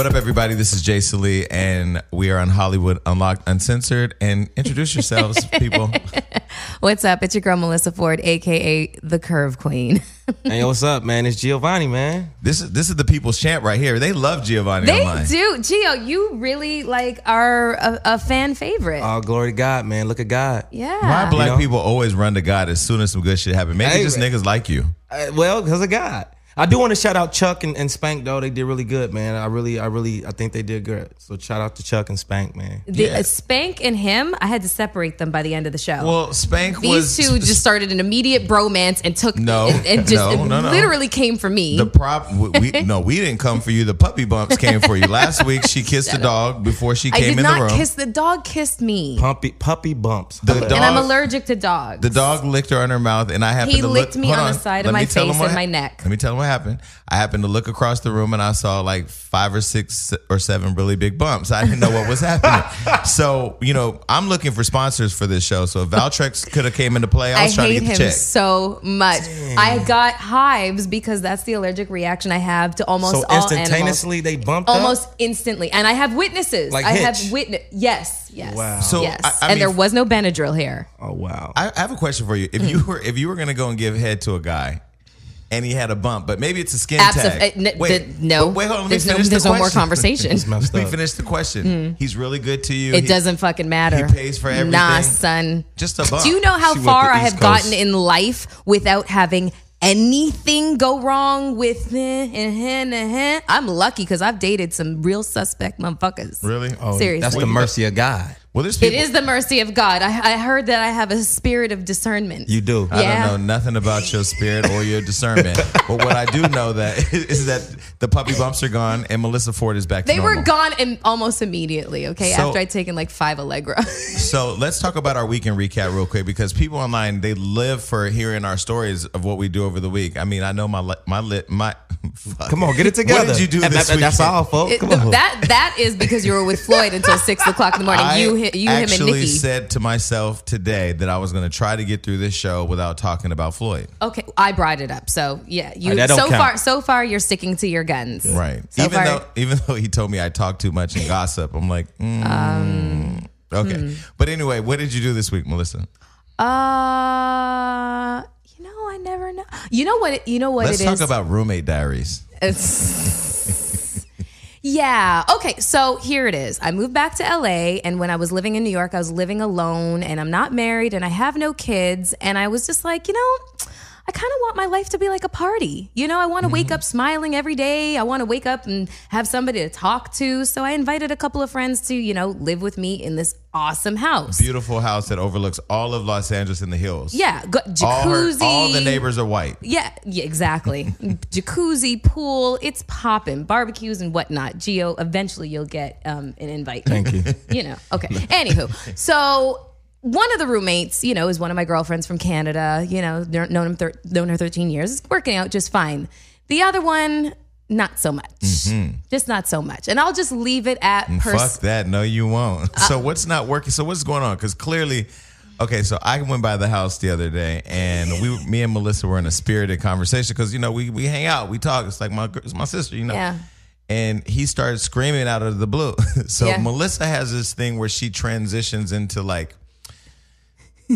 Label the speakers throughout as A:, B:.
A: What up, everybody? This is Jason Lee, and we are on Hollywood Unlocked Uncensored. And introduce yourselves, people.
B: What's up? It's your girl Melissa Ford, aka the Curve Queen.
C: Hey, what's up, man? It's Giovanni, man.
A: This is this is the people's champ right here. They love Giovanni
B: they
A: online.
B: do, Gio. You really like are a, a fan favorite.
C: Oh, glory to God, man. Look at God.
B: yeah.
A: Why black
C: You know?
A: people always run to God as soon as some good shit happen? Maybe
C: Hey,
A: just niggas like you.
C: Uh, well, because of God. I do want to shout out Chuck and, and Spank though. They did really good, man. I really, I really, I think they did good. So shout out to Chuck and Spank, man.
B: the,
A: Yeah.
B: uh, Spank and him, I had to separate them by the end of the show.
A: Well, Spank was
B: These two just started an immediate bromance and took
A: No,
B: and, and just
A: no, no, no.
B: literally came for me.
A: The prop, we, we no, we didn't come for you. The puppy bumps came for you. Last week, she kissed the dog before she came in the
B: not
A: room.
B: kiss the dog. Kissed me,
C: Puppy, puppy bumps.
A: The
C: Holla.
A: dog-
B: and I'm allergic to dogs.
A: the dog licked her on her mouth, and I happened
B: He
A: to
B: licked
A: look,
B: me
A: hold
B: on the side of my face and my neck.
A: Let me tell him what happened. I happened to look across the room, and I saw like five or six or seven really big bumps. I didn't know what was happening. so you know, I'm looking for sponsors for this show. So if Valtrex could have came into play, I
B: I
A: was trying
B: hate
A: to get
B: him
A: the check.
B: so much. I got hives because that's the allergic reaction I have to almost
C: So
B: all animals.
C: instantaneously they bumped up?
B: Almost instantly, and I have witnesses.
C: Like
B: I have witness. Yes, yes.
C: Wow.
A: So,
B: yes.
A: I- I
B: and
A: mean-
B: there was no Benadryl here.
C: Oh wow.
A: I, I have a question for you. If
B: Hmm.
A: you were if you were gonna go and give head to a guy. And he had a bump, but maybe it's a skin
B: Abso-
A: tag.
B: uh, n-
A: wait,
B: the- no.
A: wait, hold on. Let me
B: There's no-
A: finish the
B: there's no more conversation.
C: It's messed
A: Let me finish the question. He's really good to you.
B: It
A: He-
B: doesn't fucking matter.
A: he pays for everything?
B: Nah, son.
A: Just a bump.
B: Do you know how
C: She
B: far I have
C: Coast.
B: gotten in life without having anything go wrong with eh? I'm lucky because I've dated some real suspect motherfuckers.
A: Really?
C: Oh,
B: Seriously.
C: That's the mercy of God.
A: Well, there's people.
B: is the mercy of God. I, I heard that I have a spirit of discernment.
C: You do.
A: I don't know nothing about your spirit or your discernment, but what I do know that is that the puppy bumps are gone and Melissa Ford is back. To
B: they were gone in, almost immediately. Okay,
A: So-
B: after I'd taken like five Allegra.
A: So let's talk about our weekend recap real quick because people online they live for hearing our stories of what we do over the week. I mean, I know my my lit my. fuck.
C: Come on, get it together.
A: What did you do
C: And
A: this
C: that- That's
A: weekend?
C: all, folks.
B: It-
C: Come
B: the-
C: on.
B: that that is because you were with Floyd until six o'clock in the morning.
A: I
B: you, hi- you, him, and
A: actually
B: Nikki.
A: said to myself today that I was going to try to get through this show without talking about Floyd.
B: Okay, I brought it up. So yeah, you
C: that don't
B: so
C: count.
B: far so far you're sticking to your guns.
A: Right.
B: So
A: even
B: far-
A: though even though he told me I talk too much and gossip, I'm like, mm,
B: Um,
A: okay.
B: hmm.
A: But anyway, what did you do this week, Melissa?
B: Uh, you know, I never know. You know what? It, you know what
A: Let's
B: it
A: talk
B: is?
A: about roommate diaries.
B: It's- yeah. Okay. So here it is. I moved back to LA, and when I was living in New York, I was living alone, and I'm not married, and I have no kids, and I was just like, you know. I kind of want my life to be like a party. You know, I want to wake up smiling every day. I want to wake up and have somebody to talk to. So I invited a couple of friends to, you know, live with me in this awesome house.
A: Beautiful house that overlooks all of Los Angeles in the hills.
B: Yeah, go,
A: All, her,
B: jacuzzi.
A: all the neighbors are white.
B: Yeah, yeah, exactly. Jacuzzi, pool, it's popping, barbecues and whatnot. Gio, eventually you'll get um, an invite.
C: Thank you.
B: You know, okay. Anywho, so one of the roommates, you know, is one of my girlfriends from Canada. You know, known him, thir- known her thirteen years. It's working out just fine. The other one, not so much. Just not so much. And I'll just leave it at pers-
A: Fuck that. No, you won't.
B: Uh,
A: so what's not working? So what's going on? Because clearly, okay. So I went by the house the other day, and we, me and Melissa were in a spirited conversation because you know we we hang out, we talk. It's like my it's my sister, you know.
B: Yeah.
A: And he started screaming out of the blue. so
B: Yeah.
A: Melissa has this thing where she transitions into like.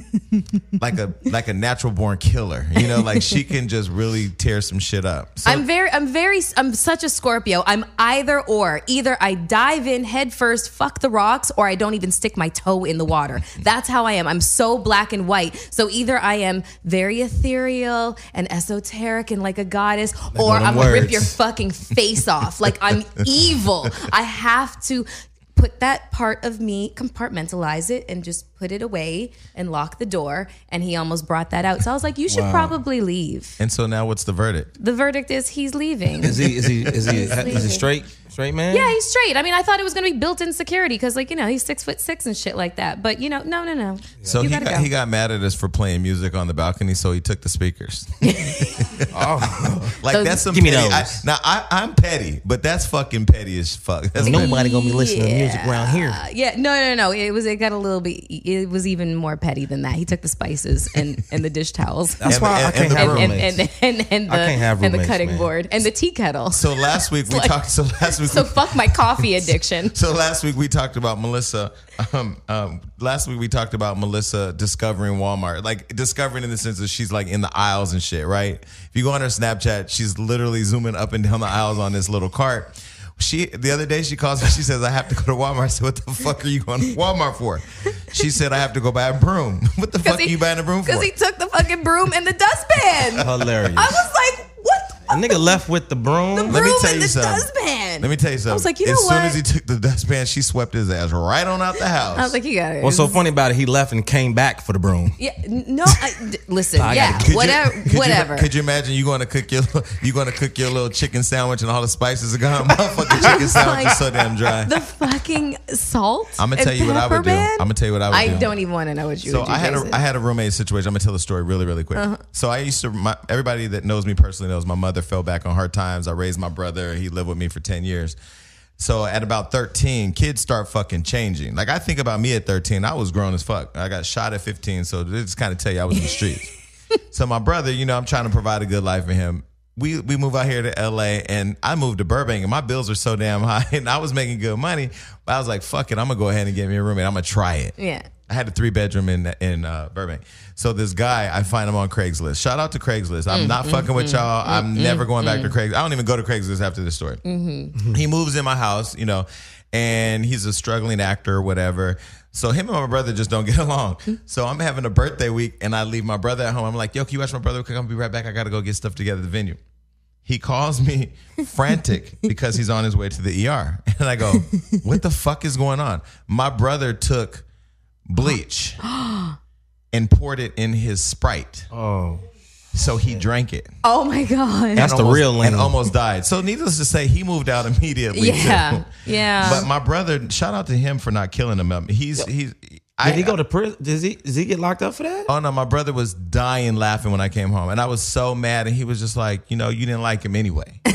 A: like a like a natural born killer, you know, like she can just really tear some shit up. So
B: I'm very, I'm very, I'm such a Scorpio. I'm either or. Either I dive in head first, fuck the rocks, or I don't even stick my toe in the water. That's how I am. I'm so black and white. So either I am very ethereal and esoteric and like a goddess, or I'm gonna rip your fucking face off. Like I'm evil. I have to put that part of me, compartmentalize it, and just put it away and lock the door. And he almost brought that out. So I was like, you should probably leave.
A: and so now what's the verdict?
B: The verdict is he's leaving.
C: Is he? Is he? Is he? Is he straight? Straight man?
B: Yeah, he's straight. I mean, I thought it was going to be built-in security because, like, you know, he's six foot six and shit like that. But you know, no, no, no.
A: So
B: you
A: he
B: gotta
A: got,
B: go.
A: he got mad at us for playing music on the balcony, so he took the speakers.
C: Oh,
A: Like
B: Those-
A: that's some
C: Give me
A: petty. I,
C: those.
A: now I, I'm petty, but that's fucking petty as fuck. That's petty.
C: Nobody gonna be listening to music around here.
B: Uh, yeah, no, no, no. It was it got a little bit. It was even more petty than that. He took the spices and and the dish towels.
C: That's
A: And-
C: why
A: and-
C: I can't
A: the
C: have roommates.
B: and, and, and, and the
C: I can't have
B: and the cutting
C: man.
B: board and the tea kettle. So,
A: So last week we
B: like-
A: talked. So last week. we,
B: fuck my coffee addiction.
A: So last week we talked about Melissa. Um, um, last week we talked about Melissa discovering Walmart, like discovering in the sense that she's like in the aisles and shit, right? If you go on her Snapchat, she's literally zooming up and down the aisles on this little cart. She the other day she calls me. She says I have to go to Walmart. I said, "What the fuck are you going to Walmart for?" She said, "I have to go buy a broom." What the fuck are you buying a broom for?
B: Because he took the fucking broom and the dustpan.
C: Hilarious.
B: I was like, what?
C: A nigga left with the broom.
B: The
A: Let me tell
B: and
A: you
B: the
A: something.
B: dustpan.
A: Let me tell you something.
B: I was like, you know
A: as
B: what?
A: soon as he took the dustpan, she swept his ass right on out the house.
B: I was like, you got it.
C: What's so funny about it? He left and came back for the broom.
B: Yeah, no. I, d- listen,
C: I
B: yeah,
C: gotta-
A: Could you-
B: whatever,
A: could you-
B: whatever.
A: could you imagine you going to cook your you going to cook your little chicken sandwich and all the spices are gone? Motherfucking chicken sandwich is so damn dry.
B: the fucking salt.
A: I'm gonna
B: and
A: tell you what I would
B: pepper,
A: do.
B: man?
A: I'm gonna tell you what I would do.
B: I
A: do.
B: don't even want to know what you
A: So
B: would do.
A: I had a
B: Jason.
A: I had a roommate situation. I'm gonna tell the story really really quick.
B: Uh-huh.
A: So I used to my everybody that knows me personally knows my mother fell back on hard times. I raised my brother. He lived with me for ten years. So at about 13, kids start fucking changing. Like I think about me at 13, I was grown as fuck. I got shot at 15, so this just kind of tell you I was in the streets. so my brother, you know, I'm trying to provide a good life for him. We we move out here to LA and I moved to Burbank and my bills are so damn high and I was making good money. But I was like, fuck it, I'm gonna go ahead and get me a roommate. I'm gonna try it.
B: Yeah.
A: I had a three bedroom in in uh, Burbank. So this guy, I find him on Craigslist. Shout out to Craigslist. I'm mm, not mm, fucking with mm. y'all. I'm never going back to Craigslist. I don't even go to Craigslist after this story. Mm-hmm. Mm-hmm. He moves in my house, you know, and he's a struggling actor or whatever. So him and my brother just don't get along. So I'm having a birthday week, and I leave my brother at home. I'm like, "Yo, can you watch my brother? Can I be right back? I gotta go get stuff together at the venue." He calls me frantic because he's on his way to the ER. And I go, What the fuck is going on? My brother took bleach and poured it in his Sprite.
C: Oh,
A: So he drank it.
B: Oh my god.
C: That's
A: and
C: the
A: almost-
C: real lane.
A: And almost died. So needless to say, he moved out immediately.
B: Yeah.
A: too.
B: Yeah.
A: But my brother, shout out to him for not killing him. Um, he's he's I,
C: did he go to prison? Does he? Does he get locked up for that?
A: Oh no, my brother was dying laughing when I came home, and I was so mad. And he was just like, you know, you didn't like him anyway.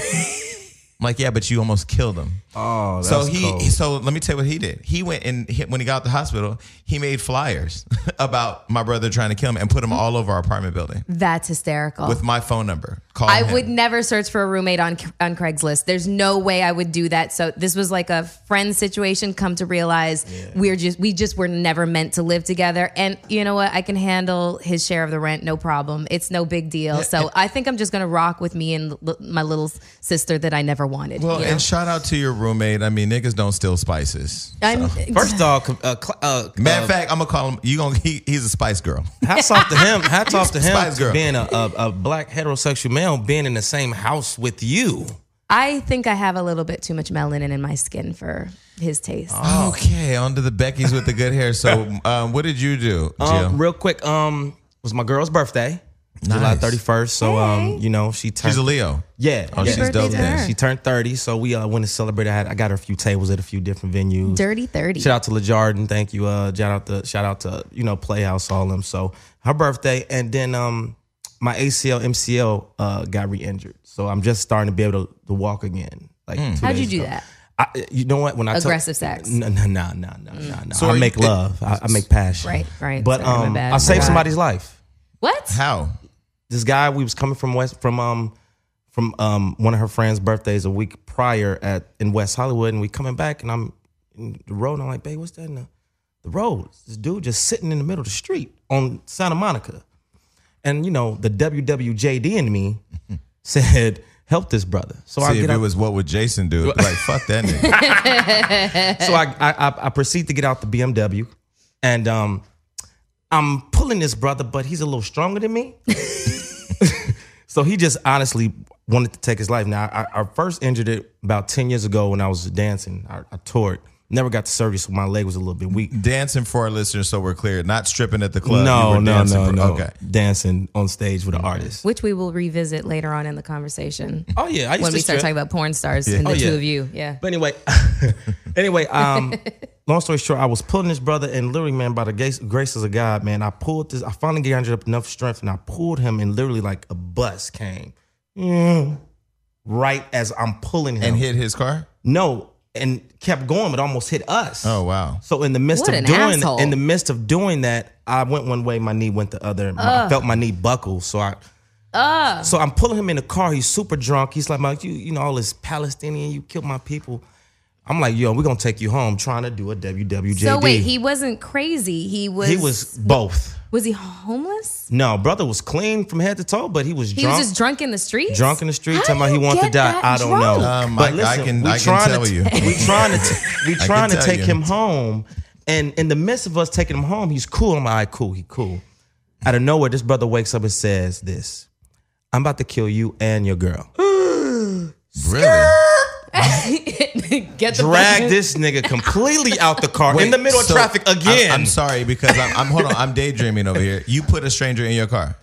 A: I'm like, yeah, but you almost killed him.
C: Oh, that's
A: so he,
C: cold.
A: so let me tell you what he did. He went and he, when he got out the hospital, he made flyers about my brother trying to kill him and put them hmm? all over our apartment building
B: That's hysterical.
A: with my phone number. Call
B: I
A: him.
B: would never search for a roommate on on Craigslist. There's no way I would do that. So this was like a friend situation. Come to realize we're just we just were never meant to live together. And you know what? I can handle his share of the rent, no problem. It's no big deal. So I think I'm just gonna rock with me and l- my little sister that I never wanted.
A: Well,
B: you know?
A: and shout out to your roommate. I mean, niggas don't steal spices.
B: I'm,
C: First off, uh, cl- uh,
A: Matter
C: uh,
A: of fact, I'm gonna call him. You gonna he, he's a spice girl.
C: hats off to him. Hats off to him
A: Spice Girl.
C: being a, a, a black heterosexual male, being in the same house with you.
B: I think I have a little bit too much melanin in my skin for his taste.
A: Okay, on to the Beckys with the good hair. So, um, what did you do, Jill?
C: Um, real quick, um, it was my girl's birthday, July
A: Nice.
C: thirty first. So, um, you know, she turned.
A: She's a Leo.
C: yeah,
A: Oh,
C: yeah.
A: she's
B: birthday
A: dope.
B: to
A: then.
B: her.
C: She turned thirty, so we uh, went to celebrate. I had I got her a few tables at a few different venues.
B: Dirty thirty.
C: Shout out to LaJardan. Thank you. Uh, shout out to shout out to you know Playhouse all them. So her birthday, and then um my ACL MCL uh got re-injured. So I'm just starting to be able to, to walk again. Like two
B: How'd you do
C: ago.
B: that?
C: I, you know what? When I tell-
B: Aggressive sex.
C: No, no, no, no, no, no, no.
A: So
C: I
A: are you-
C: make love. I, I make passion.
B: Right, right.
C: But
B: Sorry,
C: um. I saved somebody's life.
B: What?
A: How?
C: This guy, we was coming from West from um from um one of her friends' birthdays a week prior at in West Hollywood, and we coming back, and I'm in the road, and I'm like, babe, what's that in the, the road? This dude just sitting in the middle of the street on Santa Monica, and you know the WWJD in me said, help this brother. So I
A: See, if it
C: out,
A: was what would Jason do? Like, fuck that nigga.
C: so I, I I I proceed to get out the BMW, and um, I'm pulling this brother, but he's a little stronger than me. so he just honestly wanted to take his life. Now I, I first injured it about ten years ago when I was dancing. I, I tore it. Never got to service. so my leg was a little bit weak.
A: dancing for our listeners, so we're clear. Not stripping at the club.
C: No, no, no,
A: for-
C: no.
A: Okay.
C: Dancing on stage with an artist.
B: Which we will revisit later on in the conversation.
C: Oh yeah, I used
B: when
C: to
B: we start talking about porn stars and the
C: Oh,
B: two
C: yeah.
B: of you. Yeah.
C: But anyway, anyway, um, long story short, I was pulling this brother, and literally, man, by the grace, graces of God, man, I pulled this. I finally gathered up enough strength, and I pulled him, and literally, like a bus came. Mm. right as I'm pulling him.
A: and hit his car.
C: no, and kept going, but almost hit us.
A: Oh wow.
C: So in the midst
B: What
C: of
B: an
C: doing
B: asshole.
C: in the midst of doing that, I went one way, my knee went the other. My- I felt my knee buckle, so I. So I'm pulling him in the car. He's super drunk. He's like, "Mike, you, you know, all this Palestinian, you killed my people." I'm like, "Yo, we're gonna take you home." Trying to do a WWJD.
B: So wait, he wasn't crazy. He was.
C: he was both.
B: Was he homeless?
C: No, brother was clean from head to toe, but he was
B: He
C: drunk.
B: was just drunk in the streets.
C: drunk in the street,
B: How
C: talking about he
B: you
C: wanted to die. I don't
B: drunk?
C: know.
A: Um,
C: but
A: I- I can-
C: we
A: I can
C: trying
A: tell
C: to
A: you.
C: we trying to we trying to take
A: you.
C: him home, and in the midst of us taking him home, he's cool. I'm like, all right, cool, he cool. Out of nowhere, this brother wakes up and says this: "I'm about to kill you and your girl."
A: Really?
B: Get the
C: Drag
B: fuck-
C: this nigga completely out the car in the middle of traffic again.
A: I'm, I'm sorry because I'm, I'm hold on. I'm daydreaming over here. You put a stranger in your car.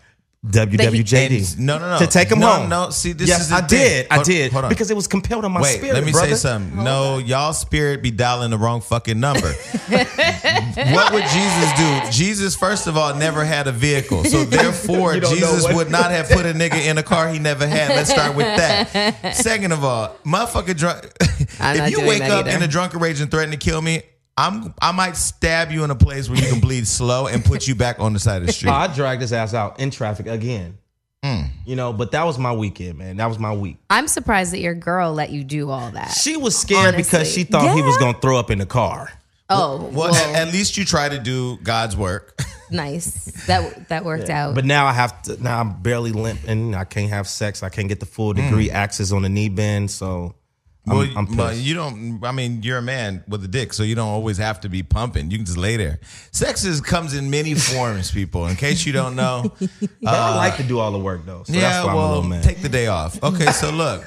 C: WWJD.
A: And- no, no, no.
C: To take him
A: No,
C: home.
A: no, see, this
C: yes,
A: is the
C: I
A: thing.
C: did. I
A: Hold-
C: did.
A: hold on.
C: Because it was compelled on my
A: Wait,
C: spirit.
A: let me
C: brother.
A: say something. No, y'all spirit be dialing the wrong fucking number. what would Jesus do? Jesus, first of all, never had a vehicle. So therefore,
C: You don't know
A: Jesus would not have put a nigga in a car he never had. Let's start with that. Second of all, motherfucker drunk. If you wake up
B: either.
A: in a drunken rage and threaten to kill me, I'm I might stab you in a place where you can bleed slow and put you back on the side of the street.
C: I dragged his ass out in traffic again.
A: Mm.
C: You know, but that was my weekend, man. That was my week.
B: I'm surprised that your girl let you do all that.
C: She was scared because she thought he was gonna throw up in the car.
B: oh,
A: well,
B: well,
A: at, at least you try to do God's work.
B: nice. That that worked out.
C: But now I have to. Now I'm barely limping. I can't have sex. I can't get the full degree access on the knee bend. So I'm,
A: Well,
C: I'm
A: well,
C: pissed.
A: you don't. I mean, you're a man with a dick, so you don't always have to be pumping. You can just lay there. Sex is comes in many forms, people. In case you don't know.
C: But I uh, like to do all the work though. So
A: yeah,
C: that's why I'm a
A: well, take the day off. Okay, so look.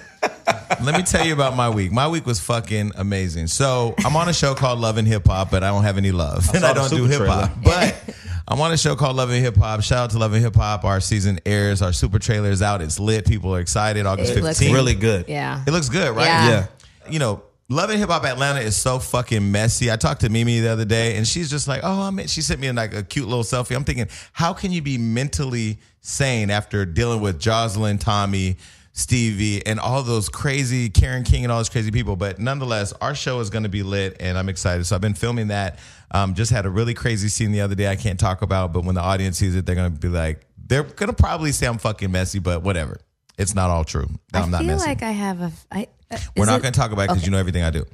A: Let me tell you about my week. My week was fucking amazing. So I'm on a show called Love and Hip Hop, but I don't have any love, and I don't do hip hop. But I'm on a show called Love and Hip Hop. Shout out to Love and Hip Hop. Our season airs. Our super trailer is out. It's lit. People are excited. August
B: It looks
A: 15th.
C: really good.
B: yeah.
A: It looks good, right?
B: Yeah.
C: Yeah.
A: You know, Love and Hip Hop Atlanta is so fucking messy. I talked to Mimi the other day, and she's just like, "Oh, I mean," she sent me like a cute little selfie. I'm thinking, how can you be mentally sane after dealing with Joseline, Tommy, Stevie, and all those crazy Karen King and all those crazy people? But nonetheless, our show is going to be lit, and I'm excited. So I've been filming that. Um, just had a really crazy scene the other day. I can't talk about, but when the audience sees it, they're going to be like, they're going to probably say I'm fucking messy, but whatever. It's not all true.
B: I
A: I'm not
B: feel
A: messy.
B: like I have a. I, uh,
A: We're not going to talk about it because
B: okay.
A: you know everything I do.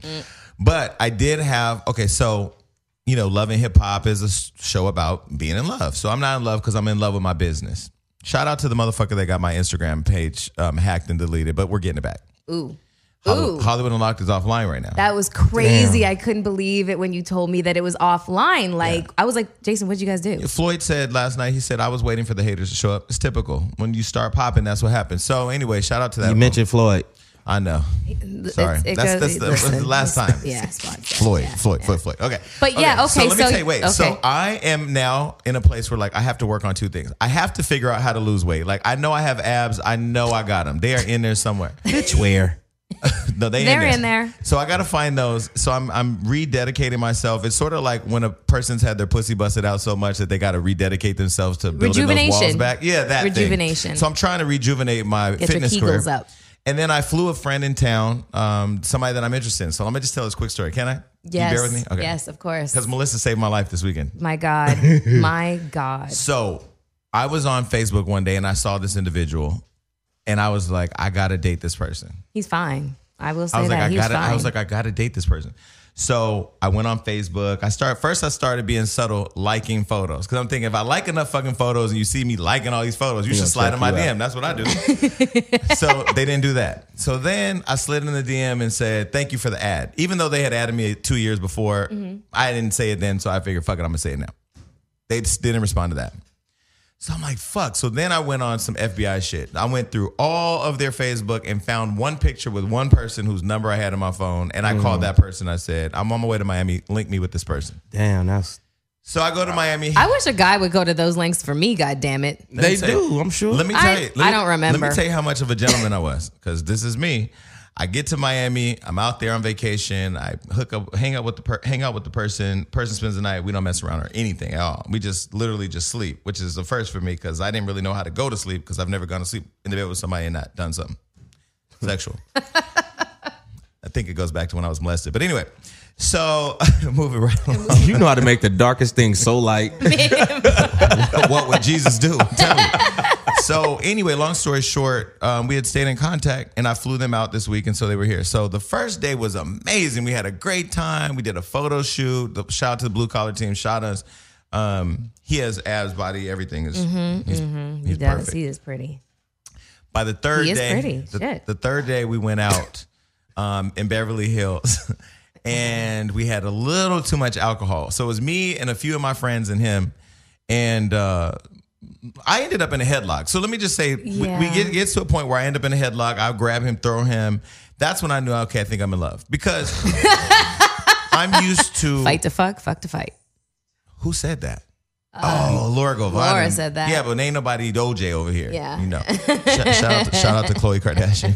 A: But I did have okay. So you know, Love and Hip Hop is a show about being in love. So I'm not in love because I'm in love with my business. Shout out to the motherfucker that got my Instagram page um, hacked and deleted, but we're getting it back.
B: Ooh.
A: Hollywood,
B: Ooh.
A: Hollywood Unlocked is offline right now.
B: That was crazy. I couldn't believe it when you told me that it was offline. Like I was like, Jason, what'd you guys do?
A: Floyd said last night. He said I was waiting for the haters to show up. It's typical when you start popping. That's what happens. So anyway, shout out to that.
C: You mentioned Floyd.
A: I know. Sorry,
B: It's- it
A: that's,
B: goes-
A: that's the,
B: listen,
A: that's the last time.
B: Yeah, spot.
A: Floyd,
B: Yeah,
A: Floyd,
B: yeah.
A: Floyd, Floyd. Okay.
B: But yeah,
A: So
B: okay,
A: let me
B: so-
A: tell you, wait. So. I am now in a place where like I have to work on two things. I have to figure out how to lose weight. Like I know I have abs. I know I got them. They are in there somewhere.
C: Bitch, where?
A: No, they
B: They're
A: in there.
B: in there.
A: So I got to find those. So I'm I'm rededicating myself. It's sort of like when a person's had their pussy busted out so much that they got to rededicate themselves to building those walls
B: Rejuvenation.
A: back. Yeah, that thing.
B: Rejuvenation.
A: So I'm trying to rejuvenate my
B: Get your
A: fitness career.
B: Up.
A: And then I flew a friend in town, um, somebody that I'm interested in. So let me just tell this quick story. Can I?
B: Yes.
A: You bear with me? Okay.
B: Yes, of course.
A: Because Melissa saved my life this weekend.
B: My God. My God.
A: So I was on Facebook one day and I saw this individual, and I was like, I gotta date this person.
B: He's fine. I will say
A: I was
B: that.
A: like, I
B: He's
A: gotta.
B: fine.
A: I was like, I gotta date this person. So I went on Facebook. I start first. I started being subtle, liking photos because I'm thinking if I like enough fucking photos and you see me liking all these photos, you should
C: gonna
A: slide in my
C: you out.
A: DM. That's what I do. so they didn't do that. So then I slid in the DM and said, "Thank you for the ad." Even though they had added me two years before,
B: Mm-hmm.
A: I didn't say it then. So I figured, fuck it, I'm gonna say it now. They just didn't respond to that. So I'm like, fuck. So then I went on some FBI shit. I went through all of their Facebook and found one picture with one person whose number I had on my phone. And I mm. called that person. I said, I'm on my way to Miami. Link me with this person.
C: Damn, that's
A: So I go to Miami.
B: I wish a guy would go to those links for me, God damn it.
A: Let
C: they
A: tell you-
C: do. I'm sure.
A: Let me tell
B: I-
A: you. let
B: I don't remember.
A: Let me tell you how much of a gentleman I was, because this is me. I get to Miami. I'm out there on vacation. I hook up, hang out with the per, hang out with the person. Person spends the night. We don't mess around or anything at all. We just literally just sleep, which is the first for me because I didn't really know how to go to sleep because I've never gone to sleep in the bed with somebody and not done something. sexual. I think it goes back to when I was molested. But anyway, so moving right along.
C: You know how to make the darkest thing so light.
A: what would Jesus do? Tell me. So anyway, long story short, um, we had stayed in contact, and I flew them out this week, and so they were here. So the first day was amazing. We had a great time. We did a photo shoot. The, shout out to the blue collar team. Shot us. Um, he has abs, body, everything is. he's he's
B: He does.
A: perfect.
B: He is pretty.
A: By the third day,
B: pretty.
A: The, the third day we went out um, in Beverly Hills, and we had a little too much alcohol. So it was me and a few of my friends and him, and uh, I ended up in a headlock. So let me just say, we, we get gets to a point where I end up in a headlock. I grab him, throw him. That's when I knew, okay, I think I'm in love because I'm used to
B: Fight to fuck, fuck to fight.
A: who said that? oh, Laura Govan.
B: Uh, Laura said that.
A: Yeah, but ain't nobody OJ over here.
B: Yeah.
A: you know. Sh- shout, out to, shout out to Khloe Kardashian.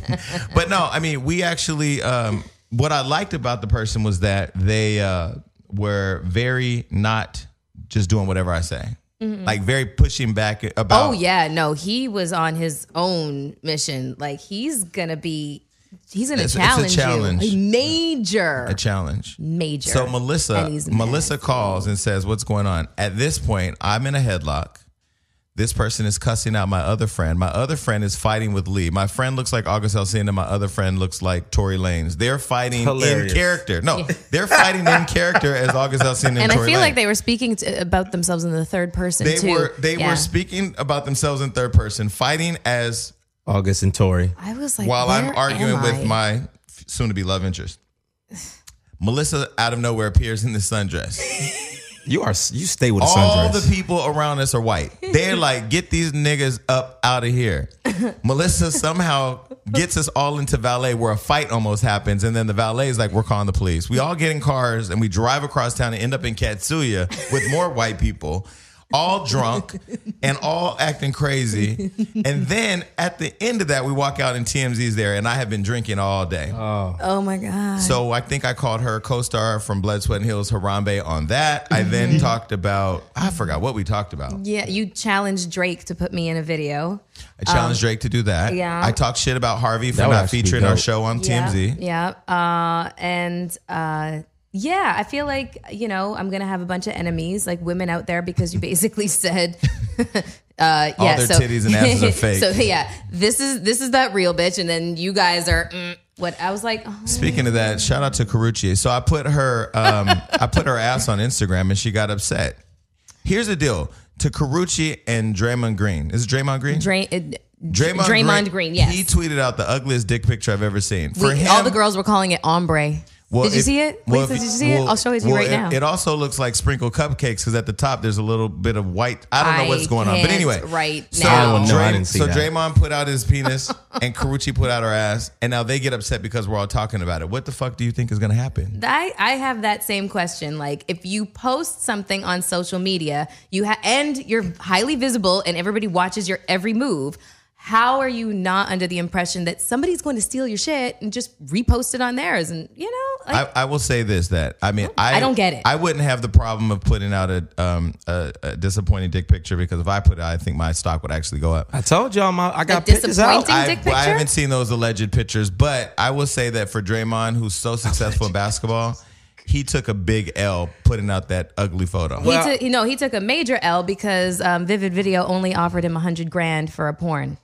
A: but no, I mean, we actually. Um, what I liked about the person was that they uh, were very not just doing whatever I say, Mm-hmm. like very pushing back about.
B: Oh yeah, no, he was on his own mission. Like he's gonna be, he's gonna
A: It's- it's a
B: challenge,
A: challenge.
B: you. Major,
A: a challenge.
B: major.
A: So Melissa, Melissa calls and says, "What's going on?" At this point, I'm in a headlock. This person is cussing out my other friend. My other friend is fighting with Lee. My friend looks like August Alsina. My other friend looks like Tory Lanez. They're fighting
C: Hilarious.
A: in character. No, they're fighting in character as August Alsina and,
B: and I feel
A: Lanez.
B: like they were speaking to, about themselves in the third person
A: They
B: too.
A: were they
B: Yeah.
A: were speaking about themselves in third person, fighting as
C: August and Tory.
B: I was like,
A: while I'm arguing
B: am
A: with my soon to be love interest. Melissa out of nowhere appears in the sundress.
C: You are you stay with a
A: All
C: sundress.
A: the people around us are white. They're like, get these niggas up out of here. Melissa somehow gets us all into valet where a fight almost happens. And then the valet is like, we're calling the police. We all get in cars and we drive across town and end up in Katsuya with more white people, all drunk and all acting crazy. And then at the end of that, we walk out and TMZ's there. And I have been drinking all day.
B: oh my god.
A: So I think I called her co-star from Blood, Sweat, and Heels, Harambe, on that. I then talked about I forgot what we talked about.
B: yeah, you challenged Drake to put me in a video.
A: I challenged Drake to do that.
B: Um, yeah.
A: I talked shit about Harvey for
C: That
A: not featuring our show on TMZ.
B: Yeah. yeah. Uh, and uh, yeah, I feel like, you know, I'm going to have a bunch of enemies, like women out there, because you basically said. Uh,
A: All
B: yeah,
A: their
B: so,
A: titties and asses are fake.
B: So yeah, this is this is that real bitch, and then you guys are mm, what I was like. Oh,
A: Speaking of that, shout out to Karrueche. So I put her, um, I put her ass on Instagram, and she got upset. Here's the deal: to Karrueche and Draymond Green. Is it Draymond Green?
B: Dray, uh,
A: Draymond,
B: Draymond Green, yes.
A: He tweeted out the ugliest dick picture I've ever seen. For
B: We-
A: him,
B: all the girls were calling it ombre.
A: Well,
B: did you
A: if-
B: see it?
A: well,
B: Lisa, did you see it? I'll show it to you right
A: it-
B: now.
A: It also looks like sprinkled cupcakes because at the top there's a little bit of white. I don't know what's going on, but
B: can't
A: anyway,
B: right
A: so
B: now.
C: Oh, no, I didn't see
A: so
C: that.
A: Draymond put out his penis and Karrueche put out her ass, and now they get upset because we're all talking about it. What the fuck do you think is going to happen?
B: I, I have that same question. Like, if you post something on social media, you ha- and you're highly visible, and everybody watches your every move. How are you not under the impression that somebody's going to steal your shit and just repost it on theirs? And you know, like,
A: I, I will say this: that I mean, I
B: I don't get it.
A: I wouldn't have the problem of putting out a um a, a disappointing dick picture because if I put it, out, I think my stock would actually go up.
C: I told y'all my I got pictures out.
B: disappointing-
A: I,
B: dick
A: well, I
B: picture?
A: haven't seen those alleged pictures, but I will say that for Draymond, who's so successful in basketball, he took a big L putting out that ugly photo.
C: Well-
B: he took, you know, he took a major L because um, Vivid Video only offered him a hundred grand for a porn.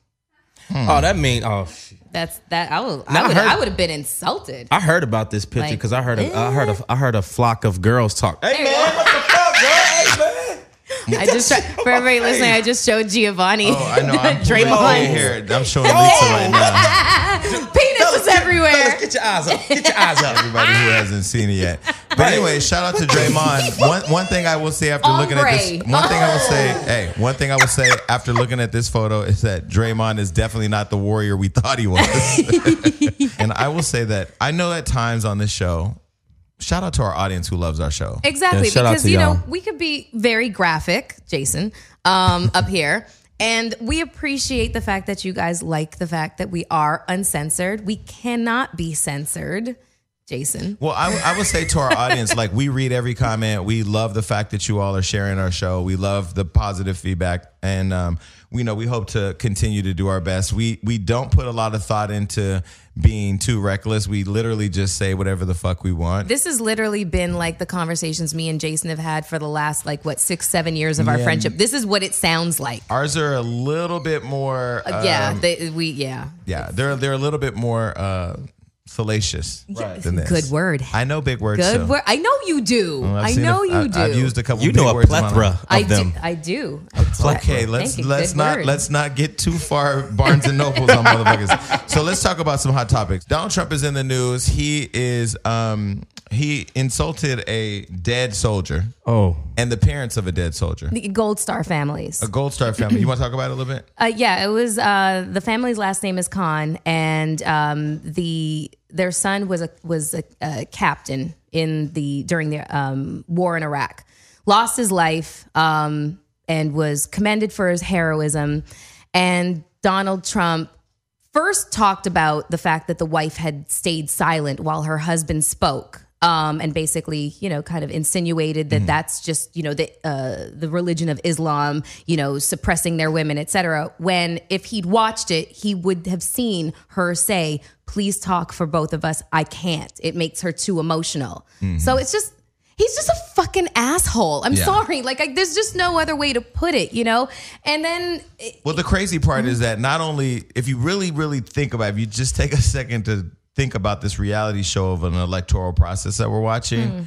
B: Hmm.
C: Oh, that mean oh. shit.
B: That's that. I would.
C: Now, I
B: I would.
C: heard-
B: I would have been insulted.
C: I heard about this picture
B: Like,
C: because I heard a, I heard a, eh? I heard a flock of girls talk. Hey man, what the fuck, girl? Hey man.
B: I just tried, for everybody listening. I just showed Giovanni.
A: Oh, I know. I'm
B: Draymond.
A: here. I'm showing Lisa right oh. now.
B: Penis is everywhere.
C: Fellas, get your eyes up. Get your eyes up.
A: Everybody who hasn't seen it yet. But anyway, shout out to Draymond. One one thing I will say after looking at this, one thing I will say, hey, one thing I will say after looking at this photo is that Draymond is definitely not the warrior we thought he was. and I will say that I know at times on this show, shout out to our audience who loves our show.
B: Exactly,
C: Yeah,
B: because you know
C: y'all.
B: we could be very graphic, Jason, um, up here, and we appreciate the fact that you guys like the fact that we are uncensored. We cannot be censored Jason.
A: Well, I, I would say to our audience, like we read every comment. We love the fact that you all are sharing our show. We love the positive feedback, and um, we know we hope to continue to do our best. We we don't put a lot of thought into being too reckless. We literally just say whatever the fuck we want.
B: This has literally been like the conversations me and Jason have had for the last like what six, seven years of our
A: Yeah.
B: friendship. This is what it sounds like.
A: Ours are a little bit more.
B: yeah,
A: um,
B: they, we yeah.
A: yeah. They're they're a little bit more uh, salacious
C: Right.
A: than this.
B: Good word.
A: I know big words.
B: Good
A: too.
B: word. I know you do.
A: I've
B: I know
A: a-
B: you
A: I-
B: do.
A: I've used a couple.
C: You
A: big
C: know a
A: words in my life.
C: plethora of
B: I
C: them.
B: do. I do.
A: Okay, let's
B: Thank
A: let's not
B: word.
A: let's not get too far Barnes and Nobles on motherfuckers. So let's talk about some hot topics. Donald Trump is in the news. He is um he insulted a dead soldier
C: Oh,
A: and the parents of a dead soldier.
B: The Gold Star families.
A: A Gold Star family. You want to talk about it a little bit?
B: Uh, yeah, it was uh, the family's last name is Khan, and um, the their son was a was a, a captain in the during the um, war in Iraq. Lost his life um, and was commended for his heroism. And Donald Trump first talked about the fact that the wife had stayed silent while her husband spoke. Um, and basically, you know, kind of insinuated that that's just, you know, the uh, the religion of Islam, you know, suppressing their women, et cetera. When if he'd watched it, he would have seen her say, "Please talk for both of us. I can't. It makes her too emotional." So it's just he's just a fucking asshole. I'm
A: Yeah.
B: sorry. Like, I, there's just no other way to put it, you know. And then
A: Well, the crazy part
B: Mm-hmm.
A: is that not only if you really, really think about it, if you just take a second to think about this reality show of an electoral process that we're watching,
B: Mm.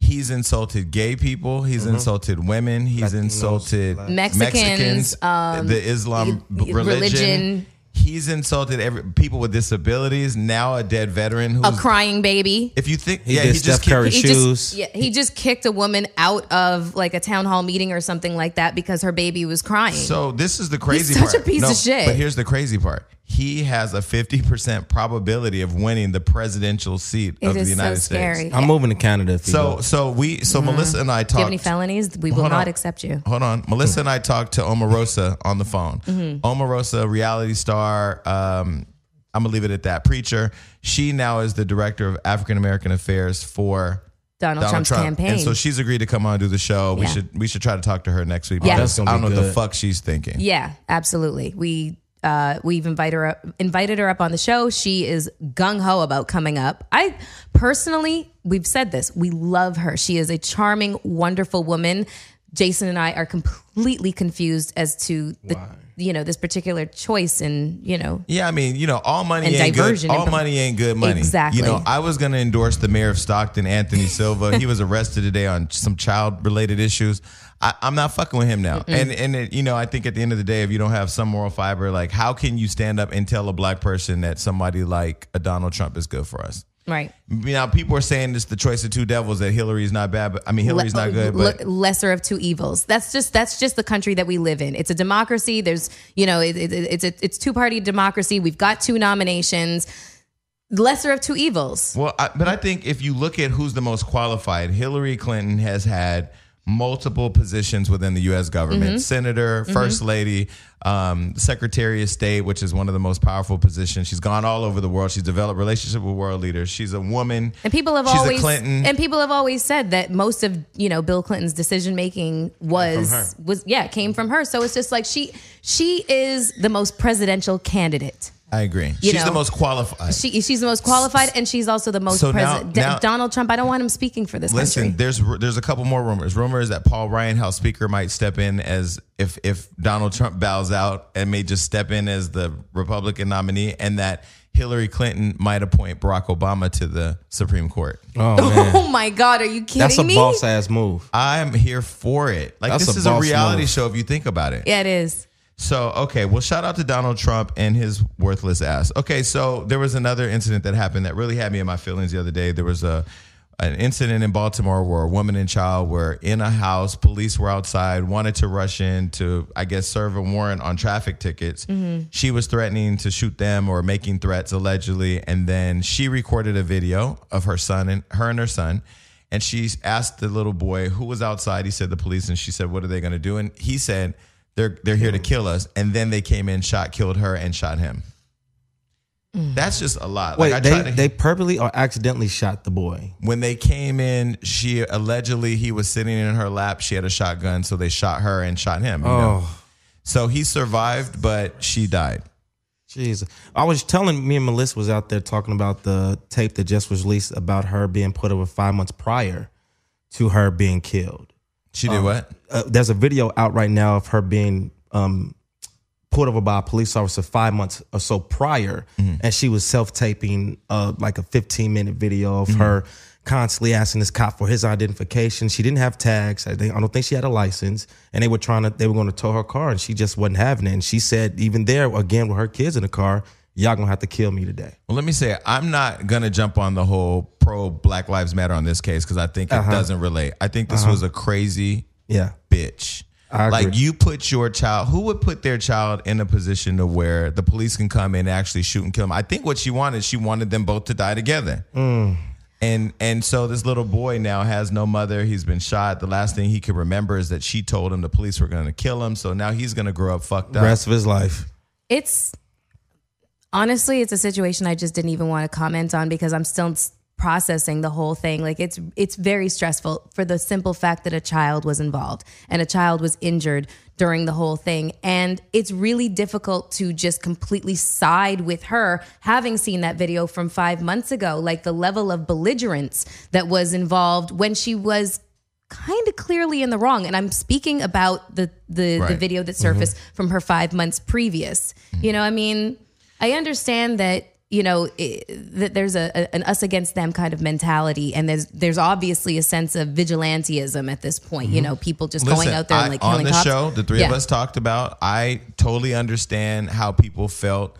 A: he's insulted gay people, he's insulted women, he's
C: Latinos,
A: insulted
C: Latin-
B: Mexicans, um,
A: the Islam
B: y-
A: religion.
B: religion.
A: He's insulted every people with disabilities. Now a dead veteran who's
B: a crying baby.
A: if you think
C: He
A: yeah, he just
C: Steph
A: kicked-
B: he
C: shoes.
B: just yeah, he just kicked a woman out of like a town hall meeting or something like that because her baby was crying.
A: So this is the crazy
B: such
A: part.
B: a piece of shit.
A: But here's the crazy part. He has a 50% probability of winning the presidential seat
B: it
A: of the
B: is so
A: United
B: scary.
A: States.
C: I'm moving to Canada. If you
A: So
C: go.
A: so we so Melissa and I talked.
B: Do you have any felonies? We will not
A: on.
B: accept you.
A: Hold on. Melissa and I talked to Omarosa on the phone.
B: Mm-hmm.
A: Omarosa, reality star. Um, I'm gonna leave it at that. Preacher. She now is the director of African American affairs for
B: Donald, Trump's campaign.
A: And so she's agreed to come on and do the show. We should we should try to talk to her next week.
B: Yeah.
C: That's
A: I don't
C: be
A: know what the fuck she's thinking.
B: yeah, absolutely. We uh, we've invited her up, invited her up on the show. She is gung ho about coming up. I personally, we've said this. We love her. She is a charming, wonderful woman. Jason and I are completely confused as to the you know this particular choice and you know
A: Yeah, I mean, you know, all money
B: And
A: ain't good. All money ain't good money.
B: Exactly.
A: You know, I was going to endorse the mayor of Stockton, Anthony Silva. he was arrested today on some child related issues. I, I'm not fucking with him now. And and it, you know, I think at the end of the day, if you don't have some moral fiber, like how can you stand up and tell a black person that somebody like a Donald Trump is good for us?
B: Right.
A: Now, people are saying it's the choice of two devils that Hillary's not bad, but I mean Hillary's
B: Le-
A: not good, but
B: lesser of two evils. That's just that's just the country that we live in. It's a democracy. There's you know it, it, it's a it's two party democracy. We've got two nominations. Lesser of two evils.
A: Well, I, but I think if you look at who's the most qualified, Hillary Clinton has had multiple positions within the U.S. government:
B: Mm-hmm.
A: senator, first lady, um, secretary of state, which is one of the most powerful positions. She's gone all over the world. She's developed relationship with world leaders. She's a woman,
B: And people have
A: She's
B: always
A: Clinton.
B: and people have always said that most of you know Bill Clinton's decision making was was yeah came from her. So it's just like she she is the most presidential candidate.
A: I agree.
B: You
A: She's
B: know,
A: the most qualified.
B: She she's the most qualified and she's also the most
A: So now-
B: president.
A: now-
B: Donald Trump. I don't want him speaking for this
A: Listen,
B: country.
A: there's there's a couple more rumors. Rumors that Paul Ryan, House Speaker, might step in as if if Donald Trump bows out and may just step in as the Republican nominee, and that Hillary Clinton might appoint Barack Obama to the Supreme Court.
C: oh man,
B: Oh my God, are you kidding me?
C: that's a
B: me?
C: boss ass move.
A: I'm here for it. Like
C: That's
A: this
C: a
A: is a reality
C: move.
A: show if you think about it.
B: Yeah, it is.
A: So, okay, well, shout out to Donald Trump and his worthless ass. Okay, so there was another incident that happened that really had me in my feelings the other day. There was a an incident in Baltimore where a woman and child were in a house. Police were outside, wanted to rush in to, I guess, serve a warrant on traffic tickets. Mm-hmm. She was threatening to shoot them or making threats allegedly, and then she recorded a video of her son and her and her son. And she asked the little boy who was outside. He said the police, and she said, "What are they going to do?" And he said, "They're they're here to kill us." And then they came in, shot, killed her, and shot him. Mm. That's just a lot.
C: Wait,
A: like I
C: they,
A: tried to,
C: they purposely or accidentally shot the boy.
A: when they came in, she allegedly he was sitting in her lap. She had a shotgun, so they shot her and shot him. You know?
C: Oh,
A: So he survived, but she died.
C: jeez. I was telling me and Melissa was out there talking about the tape that just was released about her being put over five months prior to her being killed.
A: She did what?
C: uh, there's a video out right now of her being um, pulled over by a police officer five months or so prior, and she was self taping uh, like a 15 minute video of her constantly asking this cop for his identification. She didn't have tags. I, think, I don't think she had a license, and they were trying to they were going to tow her car, and she just wasn't having it. And she said, even there again with her kids in the car, y'all gonna have to kill me today.
A: Well, let me say, I'm not gonna jump on the whole pro Black Lives Matter on this case because I think
C: Uh-huh.
A: it doesn't relate. I think this was a crazy
C: Yeah.
A: bitch. Like you put your child, who would put their child in a position to where the police can come in and actually shoot and kill them? I think what she wanted, she wanted them both to die together.
C: Mm.
A: And and so this little boy now has no mother. He's been shot. The last thing he can remember is that she told him the police were going to kill him. So now he's going to grow up fucked up.
C: Rest of his life.
B: It's honestly, it's a situation I just didn't even want to comment on because I'm still processing the whole thing. Like it's it's very stressful for the simple fact that a child was involved and a child was injured during the whole thing. And it's really difficult to just completely side with her having seen that video from 5 months ago like the level of belligerence that was involved when she was kind of clearly in the wrong. And i'm speaking about the the, the video that surfaced mm-hmm. from her five months previous. You know i mean i understand that you know i that there's a, a- an us against them kind of mentality and there's there's obviously a sense of vigilantism at this point you know people just going out there and
A: I-
B: like
A: on the
B: cops
A: show, the three of us talked about. I totally understand how people felt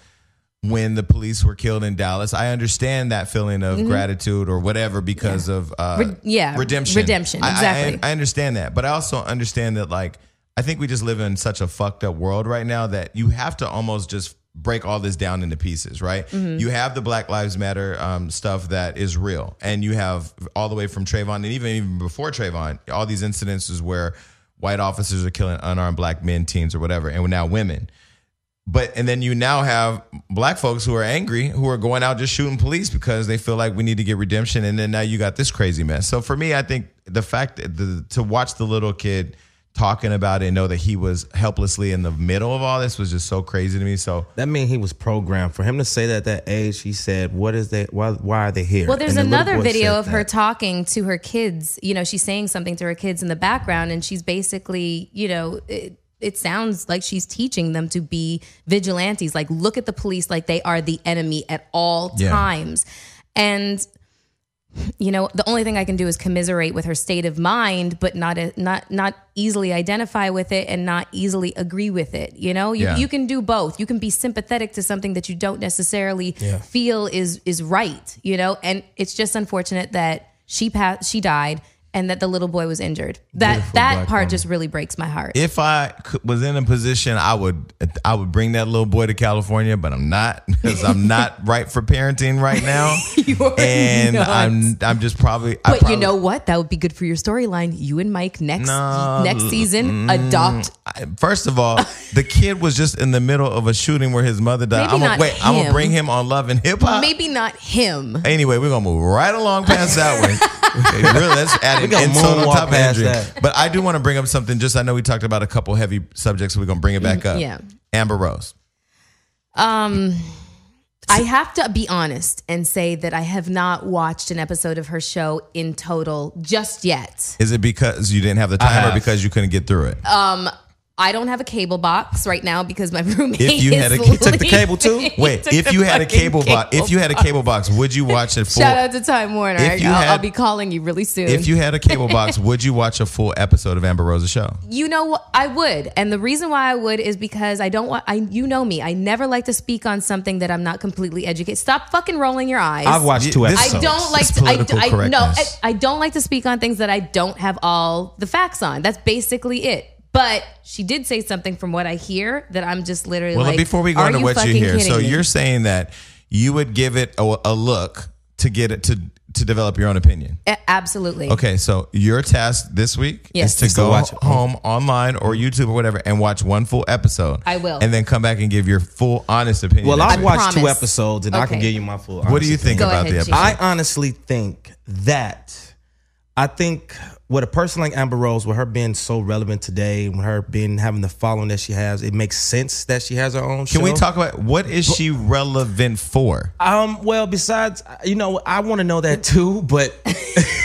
A: when the police were killed in Dallas. I understand that feeling of gratitude or whatever because of uh,
B: Mm-hmm. Re- yeah,
A: redemption.
B: redemption,
A: I- I-
B: exactly.
A: I, I understand that, but I also understand that like I think we just live in such a fucked up world right now that you have to almost just break all this down into pieces, right?
B: Mm-hmm.
A: You have the Black Lives Matter um, stuff that is real, and you have all the way from Trayvon and even even before Trayvon, all these incidences where white officers are killing unarmed black men, teens, or whatever, and now women. But and then you now have black folks who are angry, who are going out just shooting police because they feel like we need to get redemption. And then now you got this crazy mess. So for me, I think the fact that the, to watch the little kid talking about it and know that he was helplessly in the middle of all this was just so crazy to me. So
C: That mean he was programmed. For him to say that at that age, he said, "What is they? Why? Why are they here?"
B: Well, there's
C: And the
B: another
C: boy
B: video
C: said
B: of her talking to her kids. You know, she's saying something to her kids in the background, and she's basically, you know, it, it sounds like she's teaching them to be vigilantes. Like, look at the police like they are the enemy at all
A: Yeah.
B: times. And you know, the only thing I can do is commiserate with her state of mind, but not uh, not not easily identify with it and not easily agree with it. You know, you,
A: Yeah.
B: you can do both. You can be sympathetic to something that you don't necessarily
C: Yeah.
B: feel is is right. You know, and it's just unfortunate that she passed, she died, and that the little boy was injured. That
C: Beautiful
B: that
C: black
B: part
C: woman.
B: just really breaks my heart.
A: if I could, was in a position, I would I would bring that little boy to California, but I'm not because I'm not right for parenting right now. And
B: not.
A: I'm I'm just probably. I
B: but
A: probably,
B: you know what? That would be good for your storyline. You and Mike next
A: No,
B: next season mm, adopt
A: I- First of all, the kid was just in the middle of a shooting where his mother died.
B: Maybe
A: I'm gonna
B: not
A: wait. I'm gonna bring him on Love and Hip Hop.
B: maybe not him.
A: Anyway, we're gonna move right along past that one. Really, let's add an
C: gonna
A: on
C: moonwalk
A: top of
C: past that.
A: But I do want to bring up something. Just I know we talked about a couple heavy subjects. So we're gonna bring it back up.
B: Mm, yeah.
A: Amber Rose.
B: Um, I have to be honest and say that I have not watched an episode of her show in total just yet.
A: Is it because you didn't have the time, or because you couldn't get through it?
B: I don't have a cable box right now because my roommate
A: If you
B: is
A: had a- you
C: took the cable too?
A: Wait, if you had a
B: fucking
A: cable box, if you had a cable box, would you watch it full?
B: Shout out to Time Warner.
A: If you
B: I'll,
A: had-
B: I'll be calling you really soon.
A: If you had a cable box, would you watch a full episode of Amber Rose's show?
B: You know? I would, and the reason why I would is because I don't want. I you know me. I never like to speak on something that I'm not completely educated. Stop fucking rolling your eyes.
C: I've watched two
A: episodes.
B: I don't like. To, I, I no. I. I don't like to speak on things that I don't have all the facts on. That's basically it. But she did say something from what I hear that I'm just literally
A: Well,
B: like.
A: before we go
B: are
A: into what you hear, so
B: me?
A: you're saying that you would give it a, a look to get it to to develop your own opinion.
B: A- Absolutely.
A: Okay, so your task this week
B: Yes.
A: is to
B: Is
A: go
C: watch it.
A: home online or YouTube or whatever and watch one full episode.
B: I will.
A: and then come back and give your full honest opinion.
C: Well, I've
A: week.
C: watched two episodes and I can give you my full.
A: What do you think
B: Go
A: about
B: ahead,
A: the episode?
C: I honestly think that I think with a person like Amber Rose, with her being so relevant today, with her being having the following that she has, it makes sense that she has her own show.
A: Can we talk about what is she relevant for?
C: Um. Well, besides, you know, I want to know that too. But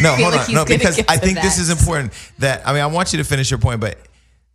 A: No, hold
B: like
A: on. No, because I
B: to
A: think this is important. That I mean, I want you to finish your point, but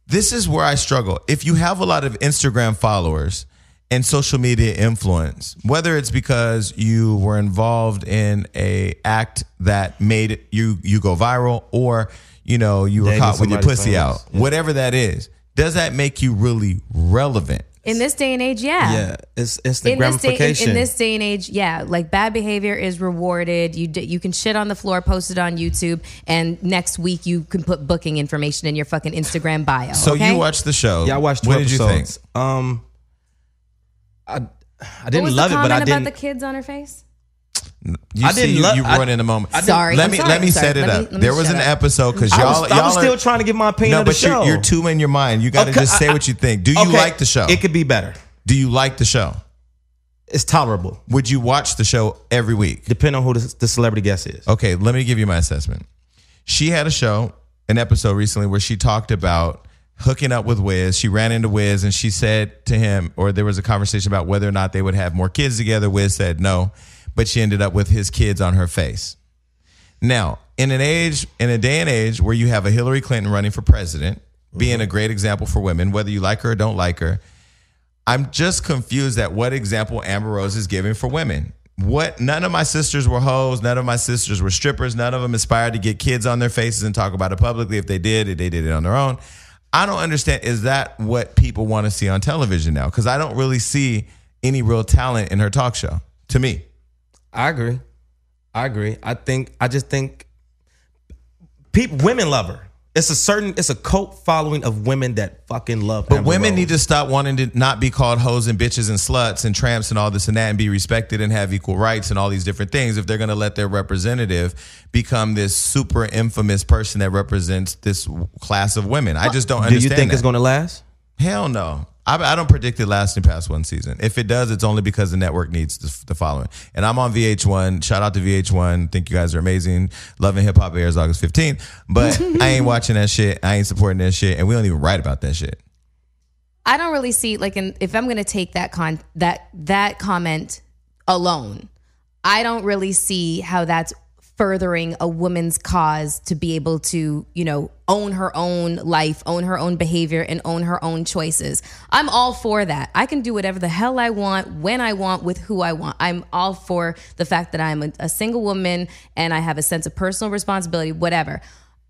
A: this is where I struggle. If you have a lot of Instagram followers and social media influence, whether it's because you were involved in a act that made you you go viral, or you know you were
C: Dating
A: caught with your pussy
C: famous.
A: out, whatever that is, does that make you really relevant?
B: In this day and age, yeah.
C: yeah, it's it's the
B: in this, day, in,
C: gratification.
B: in this day and age, yeah, like bad behavior is rewarded. You d- you can shit on the floor, post it on YouTube, and next week you can put booking information in your fucking Instagram bio.
A: So
B: okay?
A: you watched the show.
C: yeah, I watched two
A: What did you think?
C: Um, I I didn't
B: was
C: love
B: the
C: it, but I didn't.
B: about the kids on her face?
A: You
C: I
A: see,
C: didn't
A: you,
C: love-
A: you
C: I-
A: ruined in a moment.
C: I didn't-
B: Sorry,
A: let
B: I'm
A: me
B: sorry,
A: let me
B: I'm sorry.
A: set it
B: Let me-
A: up.
B: let me
A: there was
B: shut
A: an
B: up.
A: episode because
C: I
A: y'all,
C: was,
A: y'all
C: was
A: are-
C: still trying to get my opinion
A: no,
C: of the
A: but
C: show.
A: you're, you're two in your mind. You got to
C: Okay,
A: just say
C: I-
A: what you think. Do you
C: Okay,
A: like the show?
C: It could be better.
A: Do you like the show?
C: It's tolerable,
A: Would you watch the show every week?
C: depending on who the, the celebrity guest is.
A: Okay, let me give you my assessment. She had a show, an episode recently where she talked about hooking up with Wiz. She ran into Wiz and she said to him, or there was a conversation about whether or not they would have more kids together. Wiz said no, but she ended up with his kids on her face. Now, in an age, in a day and age where you have a Hillary Clinton running for president, being a great example for women, whether you like her or don't like her, I'm just confused at what example Amber Rose is giving for women. What none of my sisters were hoes, none of my sisters were strippers, none of them aspired to get kids on their faces and talk about it publicly. If they did, they did it on their own. I don't understand. Is that what people want to see on television now? Because I don't really see any real talent in her talk show. To me,
C: I agree. I agree. I think. I just think people, women love her. It's a certain. It's a cult following of women that fucking love.
A: But
C: Amber
A: women
C: Rose.
A: need to stop wanting to not be called hoes and bitches and sluts and tramps and all this and that and be respected and have equal rights and all these different things if they're going to let their representative become this super infamous person that represents this class of women. I just don't
C: Do
A: understand.
C: Do you think
A: that.
C: it's going to last?
A: Hell no. I, I don't predict it lasting past one season. If it does, it's only because the network needs the, the following. And I'm on VH1. Shout out to VH1. Think you guys are amazing. Love and Hip Hop airs August 15th. But I ain't watching that shit. I ain't supporting that shit. And we don't even write about that shit.
B: I don't really see like in, if I'm going to take that con that that comment alone, I don't really see how that's furthering a woman's cause to be able to, you know, own her own life, own her own behavior and own her own choices. I'm all for that. I can do whatever the hell I want, when I want, with who I want. I'm all for the fact that I'm a, a single woman and I have a sense of personal responsibility, whatever.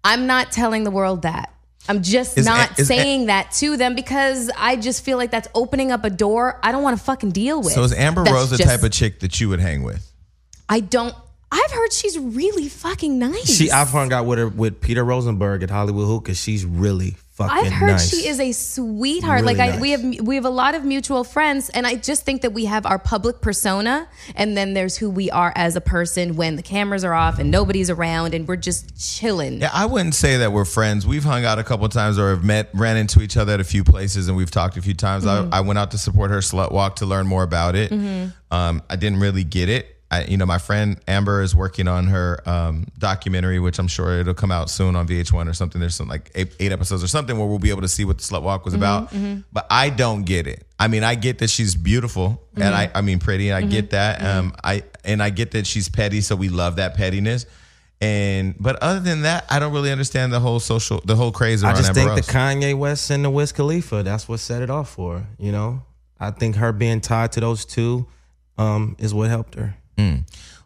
B: I'm not telling the world that. I'm just
A: Is-
B: not
A: is-
B: saying that to them because I just feel like that's opening up a door I don't want to fucking deal with.
A: So is Amber
B: That's
A: Rose the
B: just-
A: type of chick that you would hang with?
B: I don't. I've heard she's really fucking nice.
C: She, I've hung out with her with Peter Rosenberg at Hollywood Hookah. She's really fucking nice.
B: I've heard
C: nice.
B: she is a sweetheart.
C: Really
B: like I,
C: nice.
B: we have we have a lot of mutual friends, and I just think that we have our public persona, and then there's who we are as a person when the cameras are off and nobody's around, and we're just chilling.
A: Yeah, I wouldn't say that we're friends. We've hung out a couple times or have met, ran into each other at a few places, and we've talked a few times.
B: Mm-hmm.
A: I, I went out to support her slut walk to learn more about it. Um, I didn't really get it. I, you know, my friend Amber is working on her um, documentary, which I'm sure it'll come out soon on VH1 or something. There's some like eight, eight episodes or something where we'll be able to see what the slut walk was about. But I don't get it. I mean, I get that she's beautiful and I, I mean, pretty. And I get that. Um, I and I get that she's petty, so we love that pettiness. And but other than that, I don't really understand the whole social, the whole craze
C: I just
A: Amber
C: think
A: Rose.
C: the Kanye West and the Wiz Khalifa, that's what set it off for. You know, I think her being tied to those two um, is what helped her.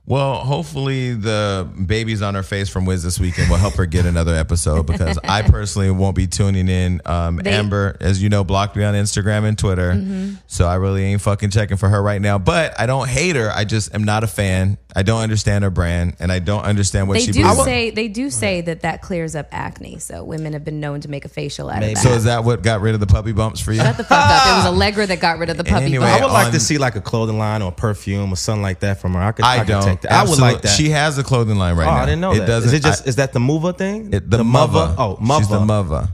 A: Well, hopefully the babies on her face from Wiz this weekend will help her get another episode because I personally won't be tuning in. Um,
B: They- Mm-hmm.
A: Amber, as you know, blocked me on Instagram and Twitter, so I really ain't fucking checking for her right now. But I don't hate her. I just am not a fan, I don't understand her brand, and I don't understand what
B: They
A: she
B: do
A: believes.
B: say they do say that that clears up acne. So women have been known to make a facial out
C: Maybe.
B: of that.
A: So is that what got rid of the puppy bumps for you?
B: Shut the fuck up. It was Allegra that got rid of the puppy
A: Anyway,
B: bump.
C: I would like
A: on-
C: to see like a clothing line or perfume or something like that from her. I could. I,
A: I
C: could
A: don't.
C: take that. I would
A: Absolute-
C: like that.
A: She has a clothing line right
C: oh,
A: now.
C: I didn't know
A: it
C: that.
A: Doesn't,
C: Is it just?
A: I-
C: is that the mover thing?
A: it, the,
C: mother.
A: mother?
C: Oh, mother.
A: She's the mother.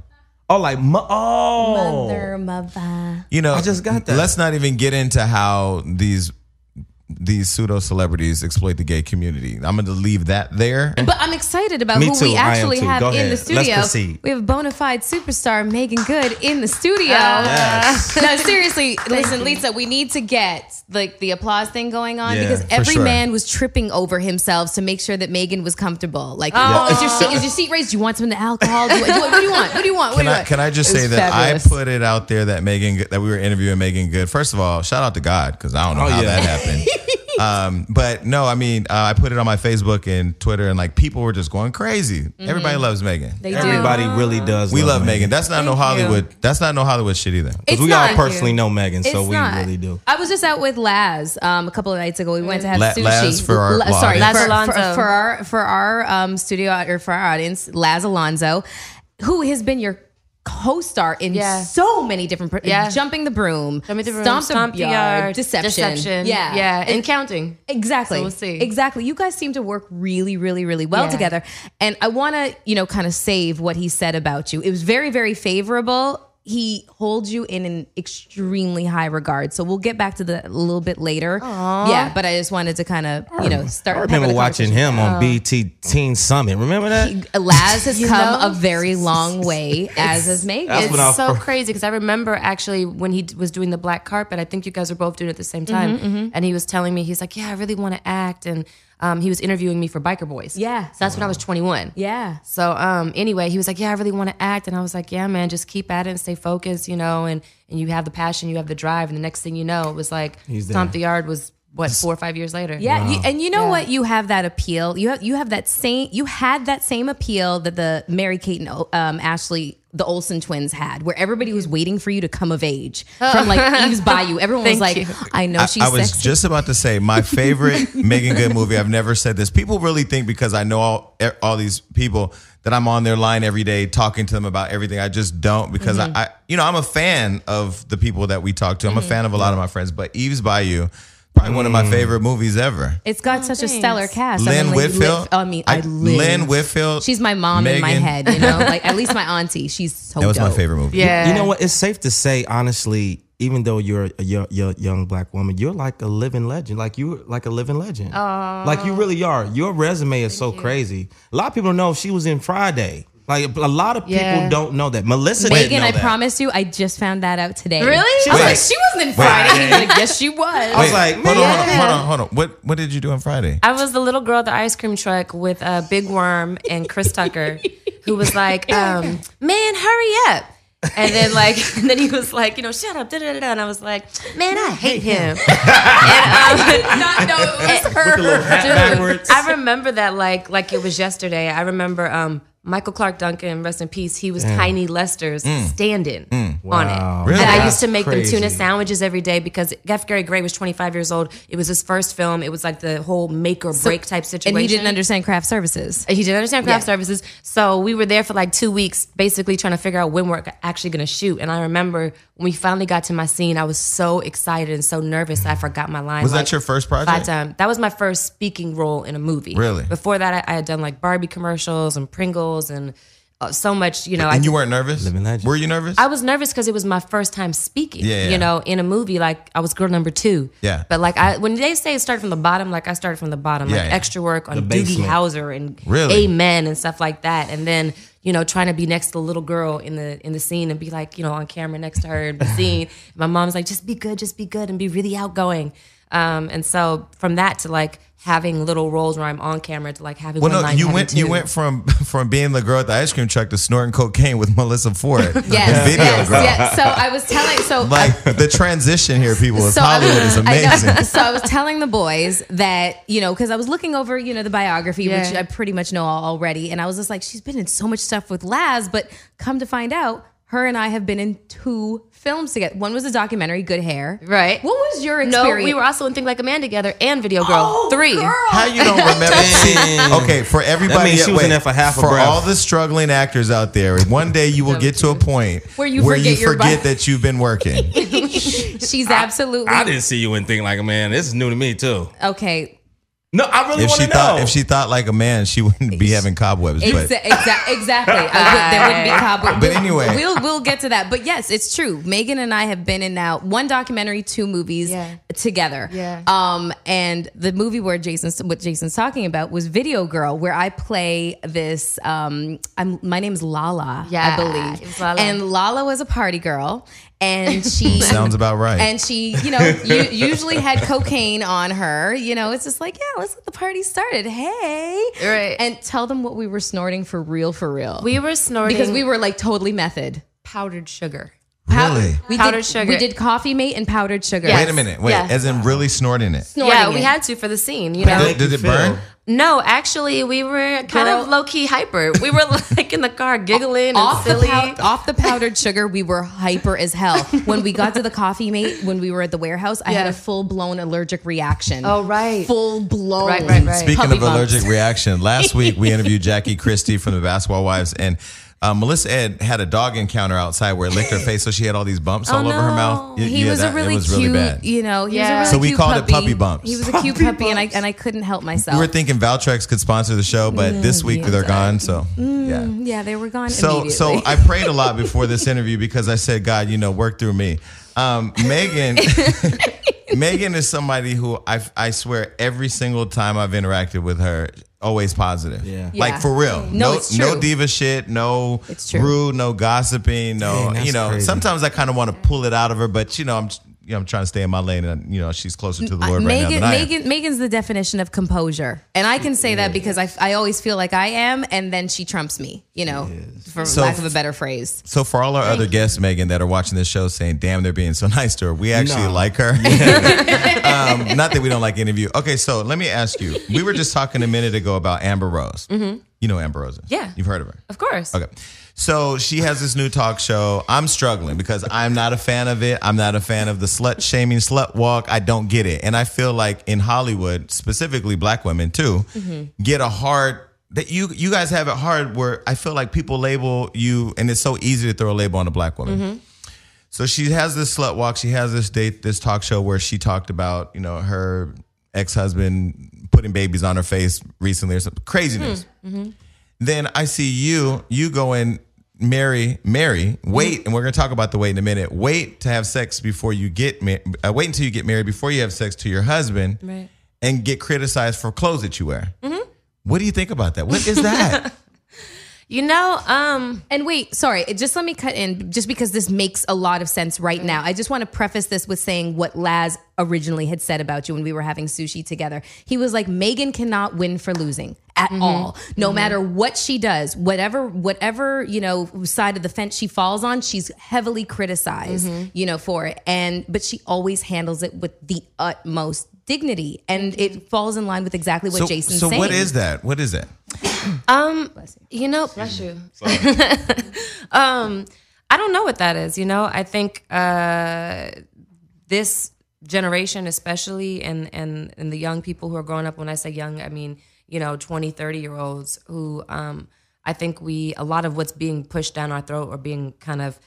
C: Oh, like mo- oh.
B: Mother, mother.
A: You know,
C: I just got that.
A: Let's not even get into how these these pseudo celebrities exploit the gay community. I'm going to leave that there.
B: But I'm excited about
C: Me
B: who
C: too.
B: we actually have
C: Go
B: in
C: ahead.
B: the
C: Let's
B: studio. We have bona fide superstar Meagan Good in the studio.
C: Yes.
B: no, seriously, listen, Lisa, we need to get like the applause thing going on
C: Yeah,
B: because every
A: sure.
B: man was tripping over himself to make sure that Meagan was comfortable. Like, is, your seat, is your seat raised? Do you want some of the alcohol? Do you, do you- what do you want? What do you want? What
A: Can
B: do you
A: I,
B: want?
A: can I just say that
B: fabulous.
A: I put it out there that Meagan that we were interviewing Meagan Good. First of all, shout out to God because I don't know
C: Oh,
A: how
C: yeah.
A: that happened. um, but no, I mean uh, I put it on my Facebook and Twitter, and like people were just going crazy. Everybody loves Meagan.
B: Mm-hmm. They do.
C: Everybody really does.
A: we love Meagan. That's not no
B: Thank you.
A: Hollywood. That's not no Hollywood shit either.
C: Because we all
B: not.
C: personally know Meagan, so we
B: not.
C: really do.
B: I was just out with Laz um, a couple of nights ago. We went to have
A: La-
B: sushi.
A: Laz for our
B: La- sorry,
A: audience.
B: for,
D: Laz
B: for, for our for our um, studio or for our audience, Laz Alonso, who has been your co-star in
D: Yeah.
B: so many different, pro-
D: Yeah.
B: jumping the broom,
D: Stomp the room,
B: stomp,
D: stomp
B: the yard, deception,
D: deception.
B: yeah,
D: yeah, and,
B: And-
D: counting.
B: Exactly.
D: So we'll see.
B: Exactly. You guys seem to work really, really, really well
D: Yeah.
B: together. And I want to, you know, kind of save what he said about you. It was very, very favorable. He holds you in an extremely high regard. So we'll get back to that a little bit later. Yeah, but I just wanted to kind of, you know, start.
C: I remember watching him on BET Teen Summit. Remember that?
B: Laz has come
D: know?
B: a very long way, as has Megan.
C: That's when I
D: It's so
C: first-
D: crazy because I remember actually when he d- was doing the black carpet. I think you guys were both doing it at the same time,
B: Mm-hmm,
D: and he was telling me he's like, "Yeah, I really want to act," and um, he was interviewing me for Biker Boys.
B: Yeah.
D: so that's when I was 21.
B: yeah.
D: So um, anyway, he was like, "Yeah, I really want to act," and I was like, "Yeah, man, just keep at it and stay focused, you know, and and you have the passion, you have the drive." And the next thing you know, it was like
C: He's
D: Stomp the Yard was what four or five years later.
B: Yeah, you, and you know
D: Yeah.
B: what? You have that appeal. You have you have that same. You had that same appeal that the Mary Kate and um, Ashley, the Olsen twins, had, where everybody was waiting for you to come of age from like Eve's Bayou. Everyone was like,
D: you.
B: "I know
A: I,
B: she's
A: I was
B: sexy."
A: just about to say my favorite Meagan Good movie. I've never said this. People really think because I know all all these people that I'm on their line every day talking to them about everything. I just don't because
B: Mm-hmm.
A: I, I, you know, I'm a fan of the people that we talk to. I'm a fan of a lot of my friends, but Eve's Bayou, probably one of my mm. favorite movies ever.
B: it's got oh, such a stellar cast.
A: Lynn
B: like,
A: Whitfield.
B: live- I mean, I, live.
A: Lynn Whitfield.
B: She's my mom in my head. You know, like at least my auntie. She's so.
A: That was my favorite movie.
D: Yeah.
C: You know what? It's safe to say, honestly, even though you're a young, young, young black woman, you're like a living legend. Like you're like a living legend. Like you really are. Your resume is so crazy. A lot of people don't know she was in Friday. Like a lot of people
D: Yeah.
C: don't know that. Melyssa didn't
B: Meagan,
C: know
B: I
C: that.
B: promise you, I just found that out today.
D: Really?
B: I was like, she wasn't in Friday. Like, yes, she was.
C: I was like,
A: hold on, hold on, hold on, hold on. What what did you do on Friday?
D: I was the little girl at the ice cream truck with uh, Big Worm and Chris Tucker, who was like, um, "Man, hurry up!" And then like, and then he was like, you know, shut up, da da da. da. And I was like, man, I hate him. and, um,
B: not know it was her.
C: the little hat backwards.
D: I remember that like like it was yesterday. I remember um, Michael Clarke Duncan, rest in peace. He was Tiny Lister's mm. stand-in mm. on
C: Wow.
D: it.
A: Really?
D: And I used to make them tuna sandwiches every day because F. Gary Gray was 25 years old. It was his first film. It was like the whole make or break type situation.
B: And he didn't understand craft services.
D: He didn't understand craft
B: Yeah.
D: services. So we were there for like two weeks, basically trying to figure out when we're actually going to shoot. And I remember when we finally got to my scene, I was so excited and so nervous I forgot my line.
A: Was that your first project?
D: Five times. That was my first speaking role in a movie.
A: Really?
D: Before that, I, I had done like Barbie commercials and Pringles and uh, so much. You know, I
A: and you weren't nervous?
C: Living legend.
A: Were you nervous?
D: I was nervous because it was my first time speaking.
A: Yeah, yeah.
D: You know, in a movie, like I was girl number two.
A: Yeah.
D: But like I, when they say start from the bottom, like I started from the bottom,
A: Yeah,
D: like
A: yeah.
D: extra work on
C: The
D: Doogie
C: basement.
D: Howser and
A: Really?
D: Amen and stuff like that, and then you know trying to be next to the little girl in the in the scene and be like you know on camera next to her and be seen. My mom's like, just be good, just be good, and be really outgoing. Um, and so from that to like having little roles where I'm on camera to like having
A: well,
D: one
A: no,
D: line,
A: you went
D: two.
A: you went from from being the girl at the ice cream truck to snorting cocaine with Melyssa Ford.
B: Yes,
A: video
B: yes,
A: girl.
B: yes. So I was telling. So
A: Like the transition here, people, is
B: So I was-
A: Hollywood is
B: I So I was telling the boys that you know because I was looking over you know the biography, which I pretty much know already, and I was just like, she's been in so much stuff with Laz, but come to find out. Her and I have been in two films together. One was a documentary, Good Hair.
D: Right.
B: What was your experience?
D: No, we were also in Think Like a Man together and Video Girl
B: Oh,
D: Three.
B: girl.
A: How you don't remember? See, okay, for everybody,
C: means she was
A: wait,
C: in there for half a
A: for
C: breath.
A: all the struggling actors out there. One day you will get to a point
B: Where you forget your
A: forget that you've been working.
B: She's absolutely
C: I didn't see you in think like a man. This is new to me too.
B: okay.
C: No, I really
A: if
C: want
A: she
C: to
A: thought
C: know.
A: if she thought like a man, she wouldn't be having cobwebs. But
B: Exa- exa- exactly. I would- there wouldn't be cobweb.
A: But anyway.
B: we'll we'll get to that. But yes, it's true. Meagan and I have been in now one documentary, two movies
D: Yeah.
B: together.
D: Yeah.
B: Um, and the movie where Jason's what Jason's talking about was Video Girl, where I play this. Um, I'm my name's Lala.
D: Yeah,
B: I believe.
D: Lala.
B: And Lala was a party girl, and she
A: sounds about right.
B: and she, you know, u- usually had cocaine on her. You know, it's just like, yeah, let's get the party started. Hey,
D: Right.
B: And tell them what we were snorting for real, for real.
D: We were snorting
B: because we were like totally method.
D: powdered sugar.
B: Pow-
A: Really?
B: We
D: Powdered
B: did,
D: sugar.
B: We did coffee mate and powdered sugar.
D: Yeah.
A: Wait a minute. Wait,
D: Yeah.
A: as in really snorting it.
B: Snorting
D: yeah, we
B: it.
D: had to for the scene. You know.
A: Did, did it burn?
D: No, actually, we were kind
B: Girl.
D: of low key hyper. We were like in the car giggling and
B: off the,
D: silly.
B: pow- off the powdered sugar, we were hyper as hell. When we got to the coffee mate, when we were at the warehouse, I had a full blown allergic reaction.
D: Oh, right.
B: full blown.
D: Right, right, right.
A: Speaking
B: Puppy
A: of
B: bumps.
A: allergic reaction, last week we interviewed Jackie Christie from the Basketball Wives, and uh, Melyssa Ed had a dog encounter outside where it licked her face, so she had all these bumps all over her
D: no.
A: mouth. Y-
B: He
A: yeah,
B: was
A: that-
B: a really
A: it was
B: cute,
A: really bad.
B: you know. He
D: Yeah.
B: was a really
A: So we
B: cute
A: called it
B: puppy.
A: puppy bumps.
B: He was a cute puppy, and I and I couldn't help myself.
A: We were thinking Valtrex could sponsor the show, but this week they're gone. So yeah.
B: yeah, they were gone
A: So
B: immediately.
A: so I prayed a lot before this interview because I said, God, you know, work through me. Um, Meagan, Meagan is somebody who I I swear every single time I've interacted with her, always positive.
C: Yeah.
A: Like for real.
B: No,
A: No
B: it's
A: no diva shit. No
B: It's true.
A: rude. No gossiping. No.
C: Dang,
A: you know.
C: crazy.
A: Sometimes I kind of want to pull it out of her, but you know, I'm you know, I'm trying to stay in my lane, and you know, she's closer to the Lord right now
B: Meagan,
A: than I am.
B: Meagan, Meagan's the definition of composure, and I can say that because I, I always feel like I am, and then she trumps me. You know, for
A: So-
B: lack of a better phrase.
A: So for all our other guests, Meagan, that are watching this show, saying, "Damn, they're being so nice to her," we actually
C: No.
A: like her. um, not that we don't like any of you. Okay, so let me ask you. We were just talking a minute ago about Amber Rose. You know Amber Rose? is.
D: Yeah.
A: you've heard of her.
D: of course.
A: Okay. So she has this new talk show. I'm struggling because I'm not a fan of it. I'm not a fan of the slut shaming, slut walk. I don't get it. And I feel like in Hollywood, specifically black women too, mm-hmm. get a hard that you you guys have it hard where I feel like people label you and it's so easy to throw a label on a black woman. Mm-hmm. So she has this slut walk. She has this date, this talk show where she talked about, you know, her ex-husband putting babies on her face recently or some craziness. Mm-hmm. Then I see you, you go and marry, marry, wait, and we're gonna talk about the wait in a minute. Wait to have sex before you get married. Uh, wait until you get married before you have sex to your husband,
D: Right.
A: and get criticized for clothes that you wear. What do you think about that? What is that?
D: You know, um,
B: And wait, sorry, just let me cut in just because this makes a lot of sense right now. I just want to preface this with saying what Laz originally had said about you when we were having sushi together. He was like, Meagan cannot win for losing at all. No matter what she does, whatever, whatever, you know, side of the fence she falls on, she's heavily criticized, you know, for it. And, but she always handles it with the utmost dignity. And it falls in line with exactly what
A: so,
B: Jason's
A: so
B: saying.
A: what is that? What is that?
D: um, you know, bless you. um, I don't know what that is. You know, I think uh, this generation, especially, and and and the young people who are growing up. When I say young, I mean you know 20, 30 year olds who um, I think we a lot of what's being pushed down our throat or being kind of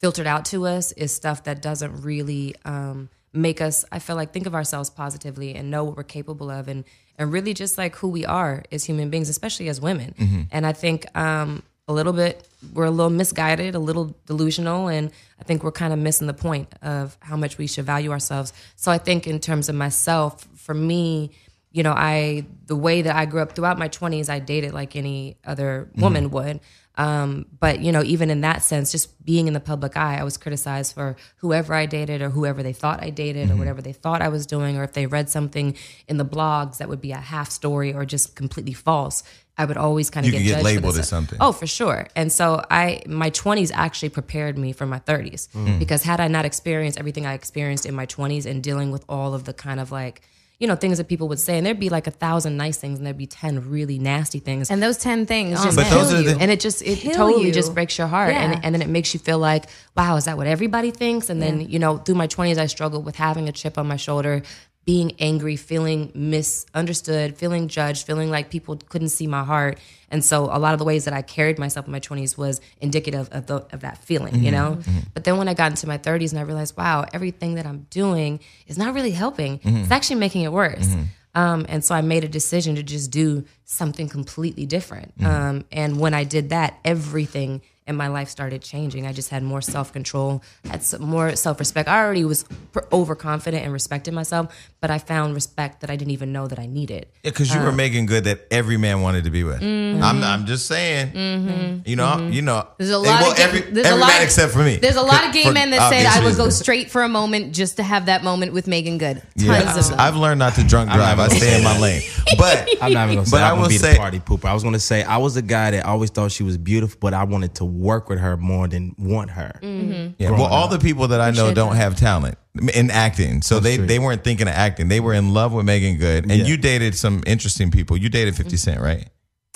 D: filtered out to us is stuff that doesn't really um, make us i feel like think of ourselves positively and know what we're capable of and and really just like who we are as human beings especially as women and i think um, a little bit we're a little misguided a little delusional and i think we're kind of missing the point of how much we should value ourselves so i think in terms of myself for me you know i the way that i grew up throughout my 20s i dated like any other woman would um, but you know, even in that sense, just being in the public eye, I was criticized for whoever I dated or whoever they thought I dated
A: Mm-hmm.
D: or whatever they thought I was doing, or if they read something in the blogs that would be a half story or just completely false. I would always kind of
A: You
D: get,
A: could get
D: judged
A: labeled
D: this
A: as something.
D: Oh, for sure. And so I, my twenties actually prepared me for my thirties
A: Mm.
D: because had I not experienced everything I experienced in my twenties and dealing with all of the kind of like you know things that people would say, and there'd be like a thousand nice things, and there'd be ten really nasty things.
B: And those 10 things just
A: But
B: kill
A: those are
B: you.
A: the-
D: and it just it totally
B: you.
D: just breaks your heart
B: Yeah.
D: and, and then it makes you feel like wow is that what everybody thinks and then you know through my 20s i struggled with having a chip on my shoulder being angry feeling misunderstood feeling judged feeling like people couldn't see my heart. And so a lot of the ways that i carried myself in my 20s was indicative of, the, of that feeling you mm-hmm. know? Mm-hmm. But then when i got into my 30s and i realized wow everything that i'm doing is not really helping. It's mm-hmm. actually making it worse. Um, and so I made a decision to just do something completely different. Um, and when I did that, everything in my life started changing. I just had more self control, had some more self respect. I already was pr- overconfident and respected myself, but I found respect that I didn't even know that I needed.
A: Yeah, because you
B: Uh.
A: were making good that every man wanted to be with.
B: Mm-hmm.
A: I'm, I'm just saying. You know, you know.
B: There's a lot
A: well,
B: of gay,
A: every,
B: there's
A: every
B: a lot
A: man
B: of,
A: except for me.
B: There's a lot of gay
A: For
B: men that said I would go straight for a moment just to have that moment with Meagan Good. Tons
A: Yeah,
B: of them.
A: I've learned not to drunk drive. I stay in my lane. But
C: I'm not even gonna say
A: But I
C: I'm gonna be
A: say-
C: the party pooper. I was gonna say I was a guy that always thought she was beautiful, but I wanted to work with her more than want her.
B: Mm-hmm.
A: Yeah, well, all the people that I know don't have talent in acting, so they
C: true.
A: they weren't thinking of acting. They were in love with Meagan Good, and
C: Yeah.
A: you dated some interesting people. You dated Fifty Cent, right?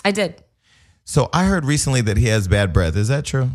D: I did.
A: So I heard recently that he has bad breath. Is that true?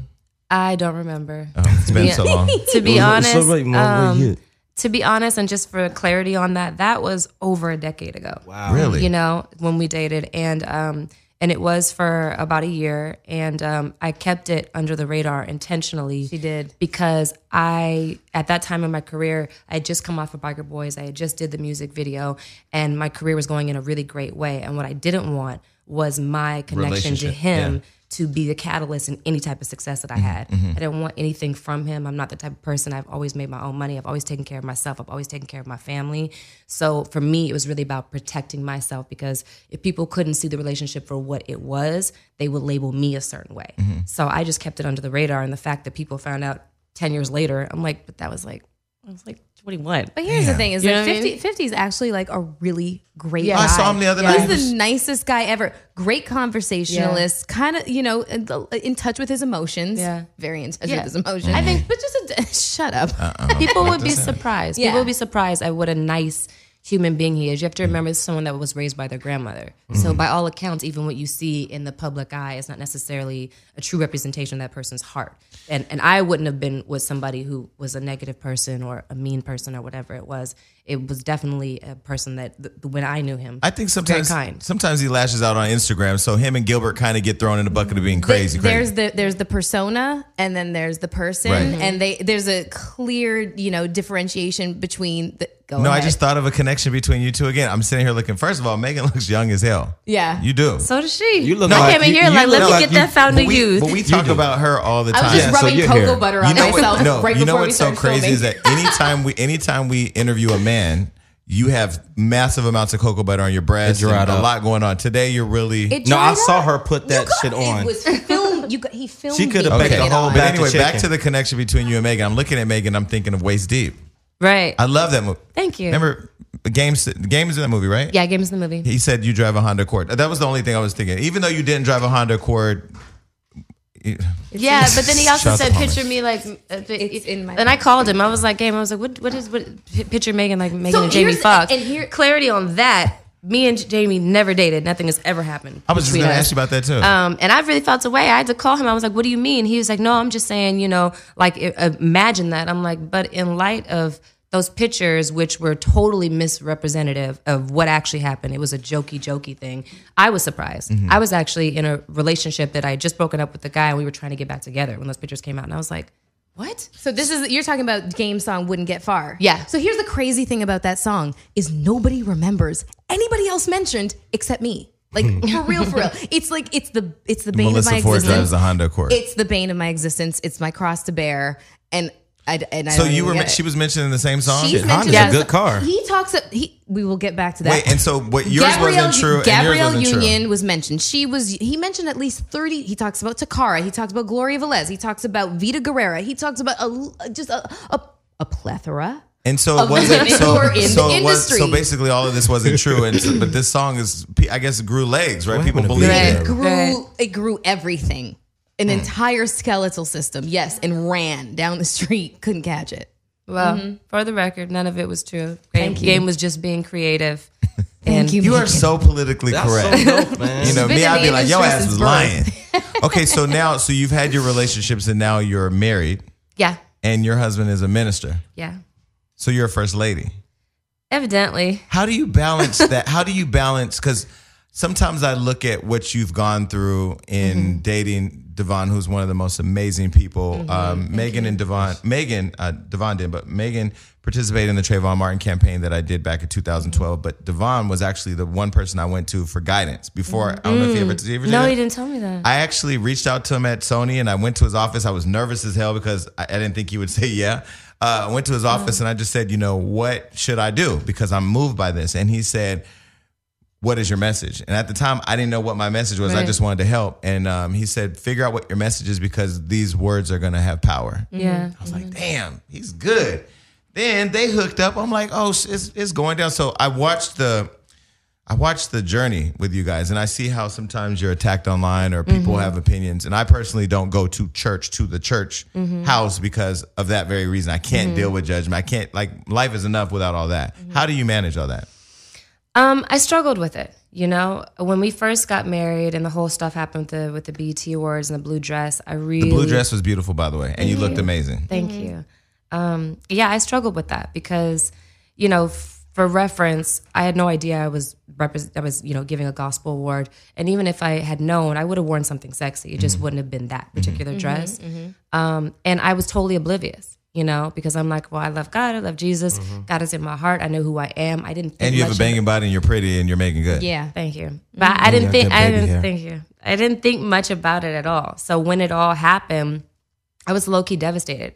D: I don't remember.
A: Oh, it's been
D: Yeah.
A: so long.
D: to be
C: So
D: honest,
C: Mom,
D: um, to be honest, and just for clarity on that, that was over a decade ago.
C: Wow.
A: Really?
D: you know, when we dated, and um, and it was for about a year, and um, I kept it under the radar intentionally.
B: She did.
D: because I, at that time in my career, I had just come off of Biker Boys. I had just did the music video, and my career was going in a really great way. And what I didn't want was my connection to him
A: yeah.
D: To be the catalyst in any type of success that I mm-hmm, had. Mm-hmm. I didn't want anything from him. I'm not the type of person. I've always made my own money. I've always taken care of myself. I've always taken care of my family. So for me, it was really about protecting myself because if people couldn't see the relationship for what it was, they would label me a certain way. Mm-hmm. So I just kept it under the radar. And the fact that people found out 10 years later, I'm like, but that was like, I was like 21.
B: But here's the thing: is
D: You
B: that
D: know what I
B: 50,
D: mean?
B: 50 is actually like a really great
D: Yeah.
B: guy.
A: I saw him the other
B: He's
A: night.
B: the nicest guy ever. Great conversationalist. Kind of, you know, in, uh, in touch with his emotions.
D: Yeah.
B: very in touch
D: Yeah.
B: with his emotions.
D: I think-
B: but just a, shut up. Uh-uh.
D: people would be surprised.
B: Yeah.
D: People would be surprised at what a nice human being he is. You have to mm. remember this is someone that was raised by their grandmother. So mm-hmm. by all accounts, even what you see in the public eye is not necessarily a true representation of that person's heart. And and I wouldn't have been with somebody who was a negative person or a mean person or whatever it was. It was definitely a person that th- when I knew him,
A: I think sometimes
D: very kind.
A: sometimes he lashes out on Instagram. So him and Gilbert kind of get thrown in the bucket of being crazy.
B: There's
A: crazy.
B: the there's the persona and then there's the person
A: Right.
B: and they there's a clear you know differentiation between the go
A: no, I just thought of a connection between you two again. I'm sitting here looking. First of all, Meagan looks young as hell.
B: Yeah.
A: you do.
D: so does she.
C: You look
D: I
C: like-
D: came in here
C: you
D: like,
C: look
D: let me
C: like
D: get
C: you-
D: that found
A: but
D: to
A: we, but we talk
C: do.
A: about her all the time.
B: I
A: time.
B: was just
C: Yeah,
B: rubbing
C: you're
B: cocoa
C: here.
B: butter on
A: you know
B: myself
A: what? No,
B: right
A: you know
B: before we
A: what's so crazy
B: filming.
A: is that anytime we anytime we interview a man, you have massive amounts of cocoa butter on your breast.
C: It dried
A: and a
C: up.
A: lot going on. Today, you're really
B: It
C: No, I
B: dried
C: saw her put that
B: got-
C: shit on.
B: It was filmed. You got, he filmed.
C: She coulda
B: me
C: baked a whole
B: on.
A: But
C: batch of
A: anyway, back
C: chicken.
A: to the connection between you and Meagan. I'm looking at Meagan. I'm thinking of Waist Deep.
D: right.
A: I love that movie.
D: Thank you.
A: Remember, games games in that movie, right?
D: yeah, games in the movie.
A: He said you drive a Honda Accord. That was the only thing I was thinking. Even though you didn't drive a Honda Accord,
D: Yeah, but then he also said, "Picture me like."
B: It's in my-
D: And I called him. I was like, "Game." I was like, "What? What is what? Picture Meagan like Meagan
B: So
D: and Jamie
B: here's-
D: Foxx."
B: and here-
D: clarity on that. Me and Jamie never dated. Nothing has ever happened.
A: I was just
D: between
A: going to
D: us.
A: ask you about that too.
D: Um, and I really felt away. I had to call him. I was like, "What do you mean?" He was like, "No, I'm just saying, you know, like imagine that." I'm like, "But in light of those pictures, which were totally misrepresentative of what actually happened, it was a jokey, jokey thing. I was surprised.
A: Mm-hmm.
D: I was actually in a relationship that I had just broken up with the guy, and we were trying to get back together when those pictures came out, and I was like, "What?"
B: So this is you're talking about game song wouldn't get far.
D: Yeah.
B: So here's the crazy thing about that song is nobody remembers anybody else mentioned except me. Like for real, for real. It's like it's the it's the bane
A: Melyssa
B: of my
A: Ford
B: existence.
A: drives the Honda Accord.
B: It's the bane of my existence. It's my cross to bear. And I and I
A: so you were
B: get
A: she was mentioned in the same song.
B: She's
C: Honda's
B: mentioned-
C: a good car.
B: He talks. He we will get back to that.
A: Wait, and so what yours
B: Gabrielle,
A: wasn't true
B: Gabrielle
A: wasn't
B: Union
A: true.
B: was mentioned. She was. He mentioned at least thirty. He talks about Tocarra. He talks about Gloria Velez. He talks about Vida Guerra. He talks about a, just a, a, a plethora.
A: And so it wasn't so,
B: who are in
A: so it was so basically all of this wasn't true and so, but this song is I guess it grew legs, right?
C: What
A: People believe it.
B: It grew. It grew everything. An hmm. entire skeletal system. Yes, and ran down the street. Couldn't catch it.
D: Well, mm-hmm. for the record, none of it was true. Game,
B: you.
D: game was just being creative.
B: Thank you.
A: You are so politically
C: That's
A: correct.
C: so dope, man.
A: You know, me, I'd be like, yo ass
B: since
A: was lying. okay, so now, so you've had your relationships and now you're married
D: Yeah,
A: and your husband is a minister.
D: yeah.
A: So you're a first lady.
D: Evidently,
A: How do you balance that? How do you balance? Because sometimes I look at what you've gone through in
B: Mm-hmm.
A: dating Devon, who's one of the most amazing people. Um, Meagan and Devon, Meagan, uh, Devon did, but Meagan participated in the Trayvon Martin campaign that I did back in 2012. But Devon was actually the one person I went to for guidance before. I don't know if you ever, did you ever
D: no, he didn't tell me that.
A: I actually reached out to him at Sony and I went to his office. I was nervous as hell because I, I didn't think he would say yeah. Uh, I went to his office and I just said, you know, what should I do? Because I'm moved by this. And he said, what is your message? And at the time, I didn't know what my message was. I just wanted to help. And um, he said, figure out what your message is because these words are going to have power. Mm-hmm.
D: yeah.
A: I was like, damn, he's good. Then they hooked up. I'm like, oh, it's, it's going down. So I watched the, I watched the journey with you guys, and I see how sometimes you're attacked online or people mm-hmm. have opinions. And I personally don't go to church to the church mm-hmm. house because of that very reason. I can't deal with judgment. I can't like life is enough without all that. How do you manage all that?
D: Um, I struggled with it. You know, when we first got married and the whole stuff happened with the with the BET awards and the blue dress, I really
A: The blue dress was beautiful, by the way, and you looked amazing.
D: Thank you. Um, yeah, I struggled with that because, you know, f- for reference, I had no idea I was repres I was, you know, giving a gospel award, and even if I had known, I would have worn something sexy. It just wouldn't have been that particular dress. Um, and I was totally oblivious. You know, because I'm like, well, I love God, I love Jesus, mm-hmm. God is in my heart, I know who I am. I didn't.
A: And you have a
D: much of it.
A: banging body, and you're pretty, and you're making good.
B: Yeah.
D: Thank you. Mm-hmm. But I didn't think I didn't
A: hair.
D: thank you. I didn't think much about it at all. So when it all happened, I was low key devastated.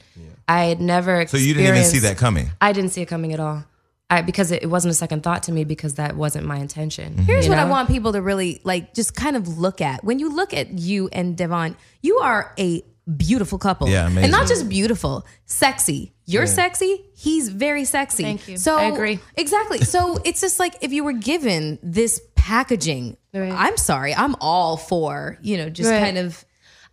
D: I had never
A: So you didn't even see that coming.
D: I didn't see it coming at all. I, because it, it wasn't a second thought to me because that wasn't my intention. Mm-hmm.
B: Here's
D: you
B: what I want people to really like just kind of look at. When you look at you and Devon, you are a beautiful couple.
A: Yeah, amazing.
B: And not just beautiful, sexy. You're sexy, he's very sexy.
D: Thank you.
B: So
D: I agree.
B: Exactly. So it's just like if you were given this packaging,
D: Right.
B: I'm sorry, I'm all for, you know, just
D: Right.
B: kind of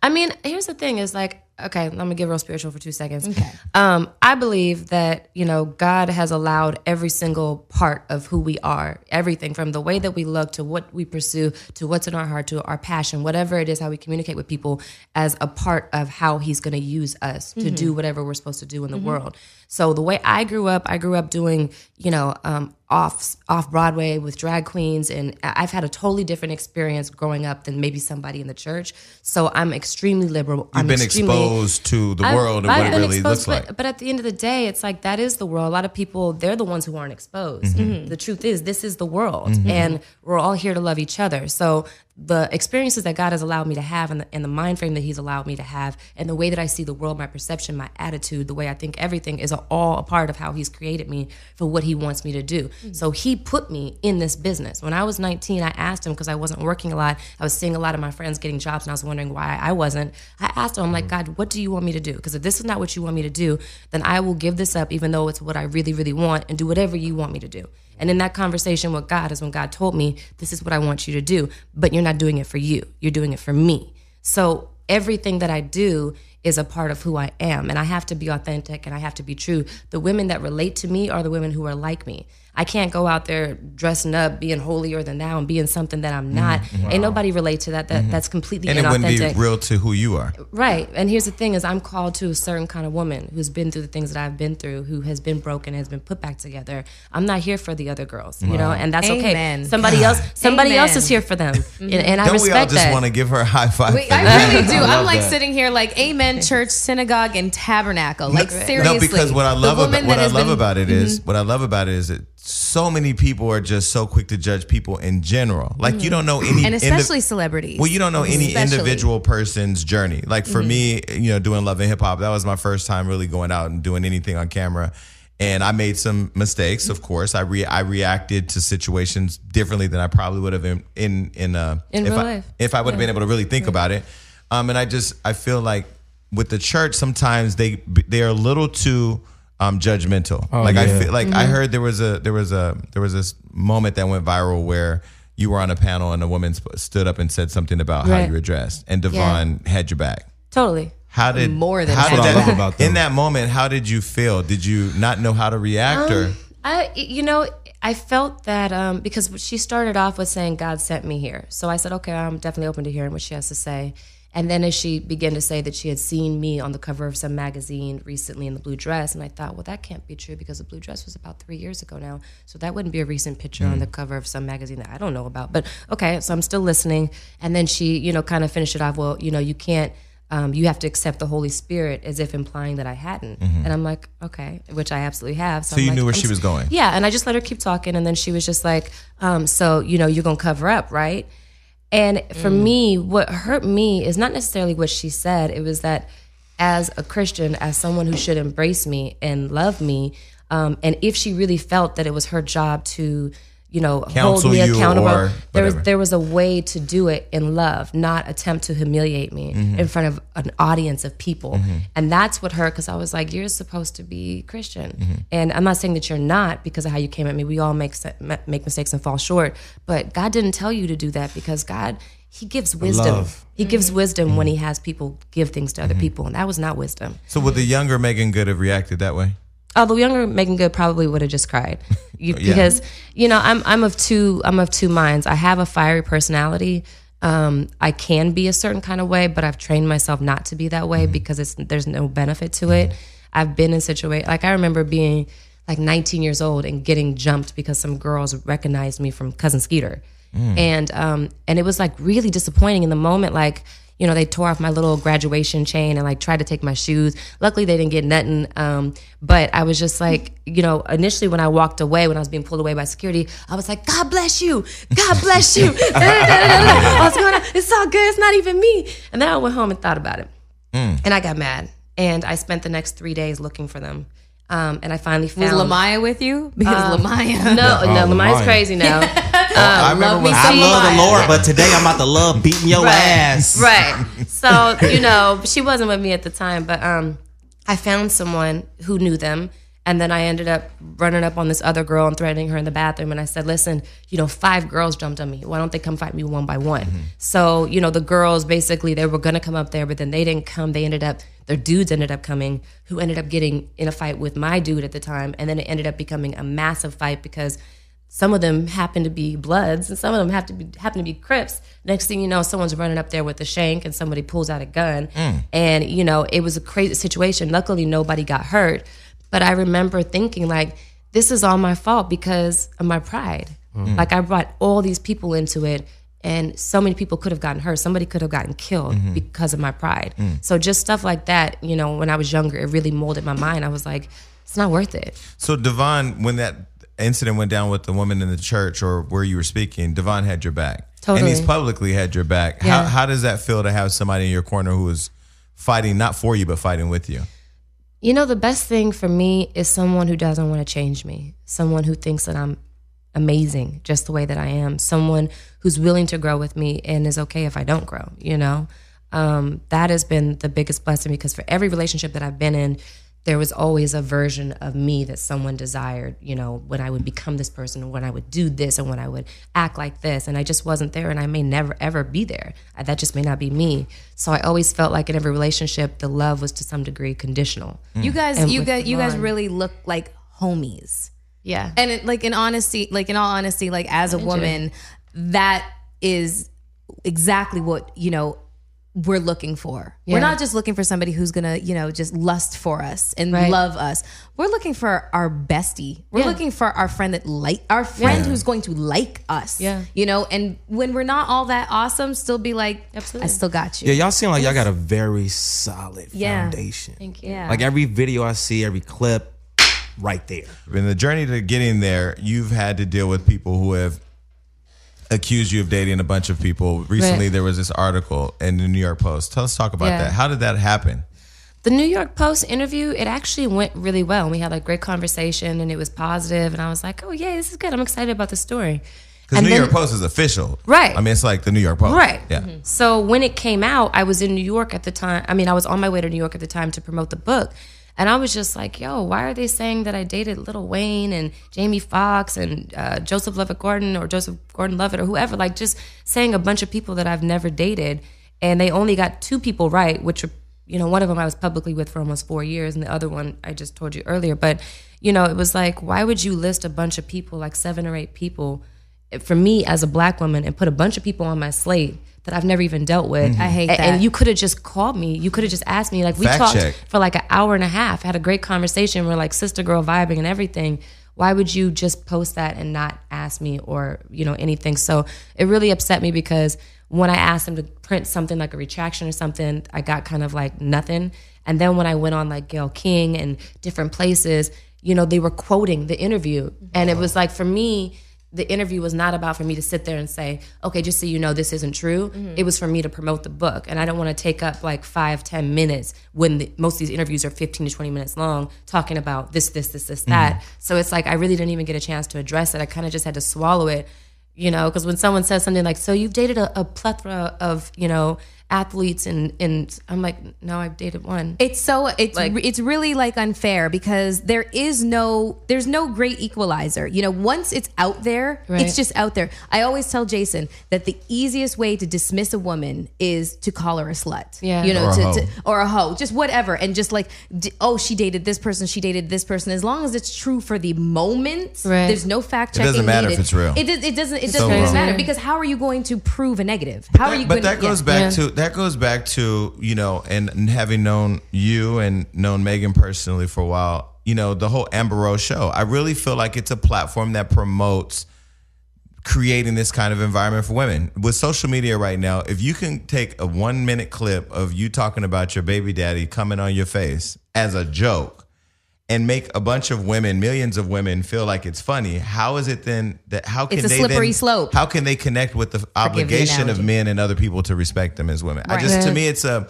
D: I mean, here's the thing: is like, okay, let me get real spiritual for two seconds. Okay. Um, I believe that you know God has allowed every single part of who we are, everything from the way that we look to what we pursue to what's in our heart to our passion, whatever it is, how we communicate with people, as a part of how He's going to use us to do whatever we're supposed to do in the world. So the way I grew up, I grew up doing, you know, um, off off Broadway with drag queens, and I've had a totally different experience growing up than maybe somebody in the church. So I'm extremely liberal.
A: You've
D: I'm
A: been
D: extremely-
A: exposed to the
D: I've-
A: world and
D: I've
A: what it really
D: exposed,
A: looks
D: but,
A: like.
D: But at the end of the day, it's like that is the world. A lot of people, they're the ones who aren't exposed.
A: Mm-hmm.
D: The truth is, this is the world, and we're all here to love each other. So the experiences that God has allowed me to have, and the, and the mind frame that He's allowed me to have, and the way that I see the world, my perception, my attitude, the way I think everything is all a part of how He's created me for what He wants me to do. Mm. So He put me in this business. When I was 19, I asked Him because I wasn't working a lot. I was seeing a lot of my friends getting jobs, and I was wondering why I wasn't. I asked Him, I'm like, mm. God, what do you want me to do? Because if this is not what you want me to do, then I will give this up, even though it's what I really, really want, and do whatever you want me to do. And in that conversation with God is when God told me, This is what I want you to do, but you're not doing it for you. You're doing it for me. So everything that I do is a part of who I am. And I have to be authentic and I have to be true. The women that relate to me are the women who are like me. I can't go out there dressing up, being holier than thou, and being something that I'm mm-hmm. not. Ain't nobody relate to that. That mm-hmm. that's completely
A: and it wouldn't be real to who you are.
D: Right. And here's the thing is I'm called to a certain kind of woman who's been through the things that I've been through, who has been broken, has been put back together. I'm not here for the other girls, you know, and that's
B: Amen.
D: okay. Somebody else somebody else is here for them. Mm-hmm. And, and I
A: Don't we all just
D: that.
A: want to give her a high five?
B: Wait, I really do. I'm like
C: that.
B: sitting here like amen church, synagogue, and tabernacle. Like seriously.
A: No, because what I love about what I love
B: been-
A: about it is- what I love about it is that so many people are just so quick to judge people in general. Like you don't know any
B: and
A: indi-
B: especially celebrities.
A: well, you don't know any
B: Especially.
A: individual person's journey. Like
B: Mm-hmm.
A: for me, you know, doing love and hip hop, that was my first time really going out and doing anything on camera. And I made some mistakes, of course. I re- I reacted to situations differently than I probably would have in in in, uh,
D: In
A: if
D: real
A: I,
D: life.
A: if I would have been able to really think about it. Um, and I just I feel like with the church sometimes they they are a little too um, judgmental. like I feel like I heard there was a there was a there was this moment that went viral where you were on a panel and a woman sp- stood up and said something about how you were dressed and Devon had your back.
D: totally.
A: How did
B: More than
A: how did
C: I
A: that,
C: love about them.
A: in that moment? How did you feel? Did you not know how to react or?
D: I, you know, I felt that um, because she started off with saying God sent me here, so I said, okay, I'm definitely open to hearing what she has to say. And then as she began to say that she had seen me on the cover of some magazine recently in the blue dress, and I thought, well, that can't be true because the blue dress was about three years ago now, so that wouldn't be a recent picture on the cover of some magazine that I don't know about. But okay, so I'm still listening. And then she, you know, kind of finished it off. Well, you know, you can't um, you have to accept the Holy Spirit as if implying that I hadn't. And I'm like, okay, which I absolutely have.
A: So
D: I'm
A: you
D: like,
A: knew where
D: I'm
A: she was going.
D: Yeah, and I just let her keep talking, and then she was just like, um, so you know, you're gonna cover up, right? And for me, what hurt me is not necessarily what she said. It was that as a Christian, as someone who should embrace me and love me, um, and if she really felt that it was her job to, you know,
A: Counsel
D: hold me
A: you
D: accountable,
A: or
D: there was there was a way to do it in love, not attempt to humiliate me
A: Mm-hmm.
D: in front of an audience of people. And that's what hurt because I was like, you're supposed to be Christian,
A: Mm-hmm.
D: and I'm not saying that you're not because of how you came at me. We all make make mistakes and fall short, but God didn't tell you to do that because God. He gives wisdom.
C: Love.
D: He gives
A: Mm-hmm.
D: wisdom when he has people give things to other people, and that was not wisdom.
A: So would the younger Meagan Good have reacted that way?
D: Oh, the younger Meagan Good probably would have just cried, you,
A: Yeah.
D: because you know I'm I'm of two I'm of two minds. I have a fiery personality. Um, I can be a certain kind of way, but I've trained myself not to be that way because it's there's no benefit to it. I've been in situations like I remember being like 19 years old and getting jumped because some girls recognized me from Cousin Skeeter, and um, and it was like really disappointing in the moment. Like you know, they tore off my little graduation chain and like tried to take my shoes. Luckily, they didn't get nothing. Um, but I was just like, you know, initially when I walked away, when I was being pulled away by security, I was like, God bless you. God bless you. What's going on? It's all good. It's not even me. And then I went home and thought about it. And I got mad. And I spent the next three days looking for them. Um, and I finally
B: Was
D: found
B: LaMyia with you? Because LaMyia.
D: No, no,
C: Oh,
D: LaMyia's
C: LaMyia.
D: crazy now.
A: I remember
B: love
A: when
C: I
B: some
C: love the Lord, but today I'm about to love beating your ass.
D: Right. So, you know, she wasn't with me at the time, but um I found someone who knew them and then I ended up running up on this other girl and threatening her in the bathroom and I said, "Listen, you know, five girls jumped on me. Why don't they come fight me one by one?" So, you know, the girls basically they were going to come up there, but then they didn't come. They ended up their dudes ended up coming who ended up getting in a fight with my dude at the time and then it ended up becoming a massive fight because some of them happen to be Bloods, and some of them have to be happen to be Crips. Next thing you know, someone's running up there with a shank, and somebody pulls out a gun, mm. and you know it was a crazy situation. Luckily, nobody got hurt, but I remember thinking like, this is all my fault because of my pride. Mm. Like I brought all these people into it, and so many people could have gotten hurt. Somebody could have gotten killed mm-hmm. because of my pride. Mm. So just stuff like that, you know, when I was younger, it really molded my mind. I was like, it's not worth it.
A: So Devon, when that incident went down with the woman in the church or where you were speaking, Devon had your back. totally. And he's publicly had your back. How,
D: Yeah.
A: how does that feel to have somebody in your corner who is fighting not for you but fighting with you?
D: You know, the best thing for me is someone who doesn't want to change me, someone who thinks that I'm amazing just the way that I am, someone who's willing to grow with me and is okay if I don't grow, you know? Um, that has been the biggest blessing because for every relationship that I've been in, there was always a version of me that someone desired, you know, when I would become this person, when I would do this, and when I would act like this. And I just wasn't there, and I may never, ever be there. Uh, That just may not be me. So I always felt like in every relationship, the love was to some degree conditional.
B: You guys,
D: And
B: you guys, you guys really look like homies.
D: Yeah.
B: And it, like in honesty, like in all honesty, like as a woman, that is exactly what you know we're looking for. We're not just looking for somebody who's gonna, you know, just lust for us and
D: Right.
B: love us. We're looking for our bestie. We're
D: Yeah.
B: looking for our friend that like our friend who's going to like us.
D: Yeah.
B: You know, and when we're not all that awesome, still be like,
D: Absolutely.
B: I still got you.
C: Yeah, y'all seem like y'all got a very solid
B: Yeah.
C: foundation.
D: Thank you.
B: Yeah.
C: Like every video I see, every clip, right there.
A: In the journey to getting there, you've had to deal with people who have accused you of dating a bunch of people. Recently,
D: Right.
A: there was this article in the New York Post. Tell us talk about
D: Yeah.
A: that. How did that happen?
D: The New York Post interview, it actually went really well. We had a great conversation and it was positive, and I was like, oh, yeah, this is good. I'm excited about the story.
A: Because
D: And
A: New
D: then-
A: York Post is official,
D: Right.
A: I mean, it's like the New York Post,
D: Right.
A: Yeah. Mm-hmm.
D: So when it came out, I was in New York at the time. I mean, I was on my way to New York at the time to promote the book. And I was just like, yo, why are they saying that I dated Lil Wayne and Jamie Foxx and uh, Joseph Lovett Gordon or Joseph Gordon Levitt or whoever? Like, just saying a bunch of people that I've never dated. And they only got two people right, which you know, one of them I was publicly with for almost four years, and the other one I just told you earlier. But, you know, it was like, why would you list a bunch of people, like seven or eight people, for me as a black woman, and put a bunch of people on my slate that I've never even dealt with? Mm-hmm.
B: I hate
D: A-
B: that.
D: And you could have just called me. You could have just asked me. Like we
A: Fact
D: talked
A: check.
D: for like an hour and a half, had a great conversation. We're like sister girl vibing and everything. Why would you just post that and not ask me or you know anything? So it really upset me because when I asked them to print something like a retraction or something, I got kind of like nothing. And then when I went on like Gayle King and different places, you know, they were quoting the interview, and it was like for me the interview was not about for me to sit there and say, okay, just so you know, this isn't true. Mm-hmm. It was for me to promote the book. And I don't want to take up like five, ten minutes when the, most of these interviews are 15 to 20 minutes long talking about this, this, this, this, mm-hmm. that. So it's like I really didn't even get a chance to address it. I kind of just had to swallow it, you know, because when someone says something like, so you've dated a, a plethora of, you know, athletes and, and I'm like, no, I've dated one.
B: It's so it's
D: Like-
B: it's really like unfair because there is no there's no great equalizer. You know, once it's out there,
D: Right.
B: it's just out there. I always tell Jason that the easiest way to dismiss a woman is to call her a slut.
D: Yeah.
B: you know,
A: Or a
B: to,
A: hoe.
B: to- or a hoe, just whatever, and just like d- oh, she dated this person, she dated this person. As long as it's true for the moment,
D: Right.
B: there's no fact checking.
A: doesn't matter if it's real.
B: It, does, it doesn't. It doesn't
A: wrong.
B: matter because how are you going to prove a negative? How are you?
A: but
B: going
A: that goes back
D: Yeah.
A: to that goes back to you know and, having known you and known Meagan personally for a while you know the whole amber rose show. I really feel like it's a platform that promotes creating this kind of environment for women. With social media right now if you can take a one minute clip of you talking about your baby daddy coming on your face as a joke and make a bunch of women, millions of women, feel like it's funny. How is it then that how can
B: It's a
A: they
B: slippery
A: then,
B: slope.
A: How can they connect with the obligation of men and other people to respect them as women? I just to me it's a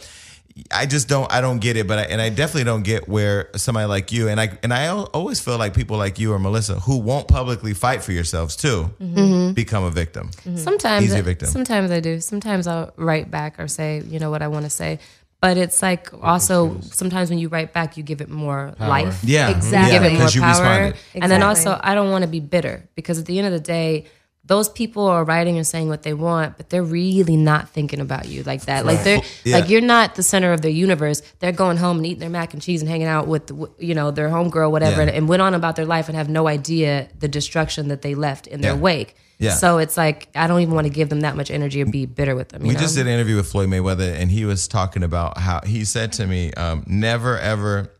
A: I just don't I don't get it, but I, and I definitely don't get where somebody like you and I and I always feel like people like you or Melyssa who won't publicly fight for yourselves too mm-hmm. Mm-hmm. become a victim. Mm-hmm.
D: Sometimes,
A: Easier
D: I-
A: victim.
D: sometimes I do. Sometimes I'll write back or say, you know, what I want to say. But it's like also sometimes when you write back, you give it more life.
A: Yeah,
B: Exactly.
D: give it more power.
A: responded.
D: And then also, I don't want to be bitter because at the end of the day, those people are writing and saying what they want, but they're really not thinking about you like that. Like they're
A: Yeah.
D: like you're not the center of their universe. They're going home and eating their mac and cheese and hanging out with you know their homegirl, whatever,
A: Yeah.
D: and went on about their life and have no idea the destruction that they left in their wake.
A: Yeah.
D: So it's like I don't even want to give them that much energy or be bitter with them. You
A: We
D: know?
A: just did an interview with Floyd Mayweather, and he was talking about how he said to me, um, "Never ever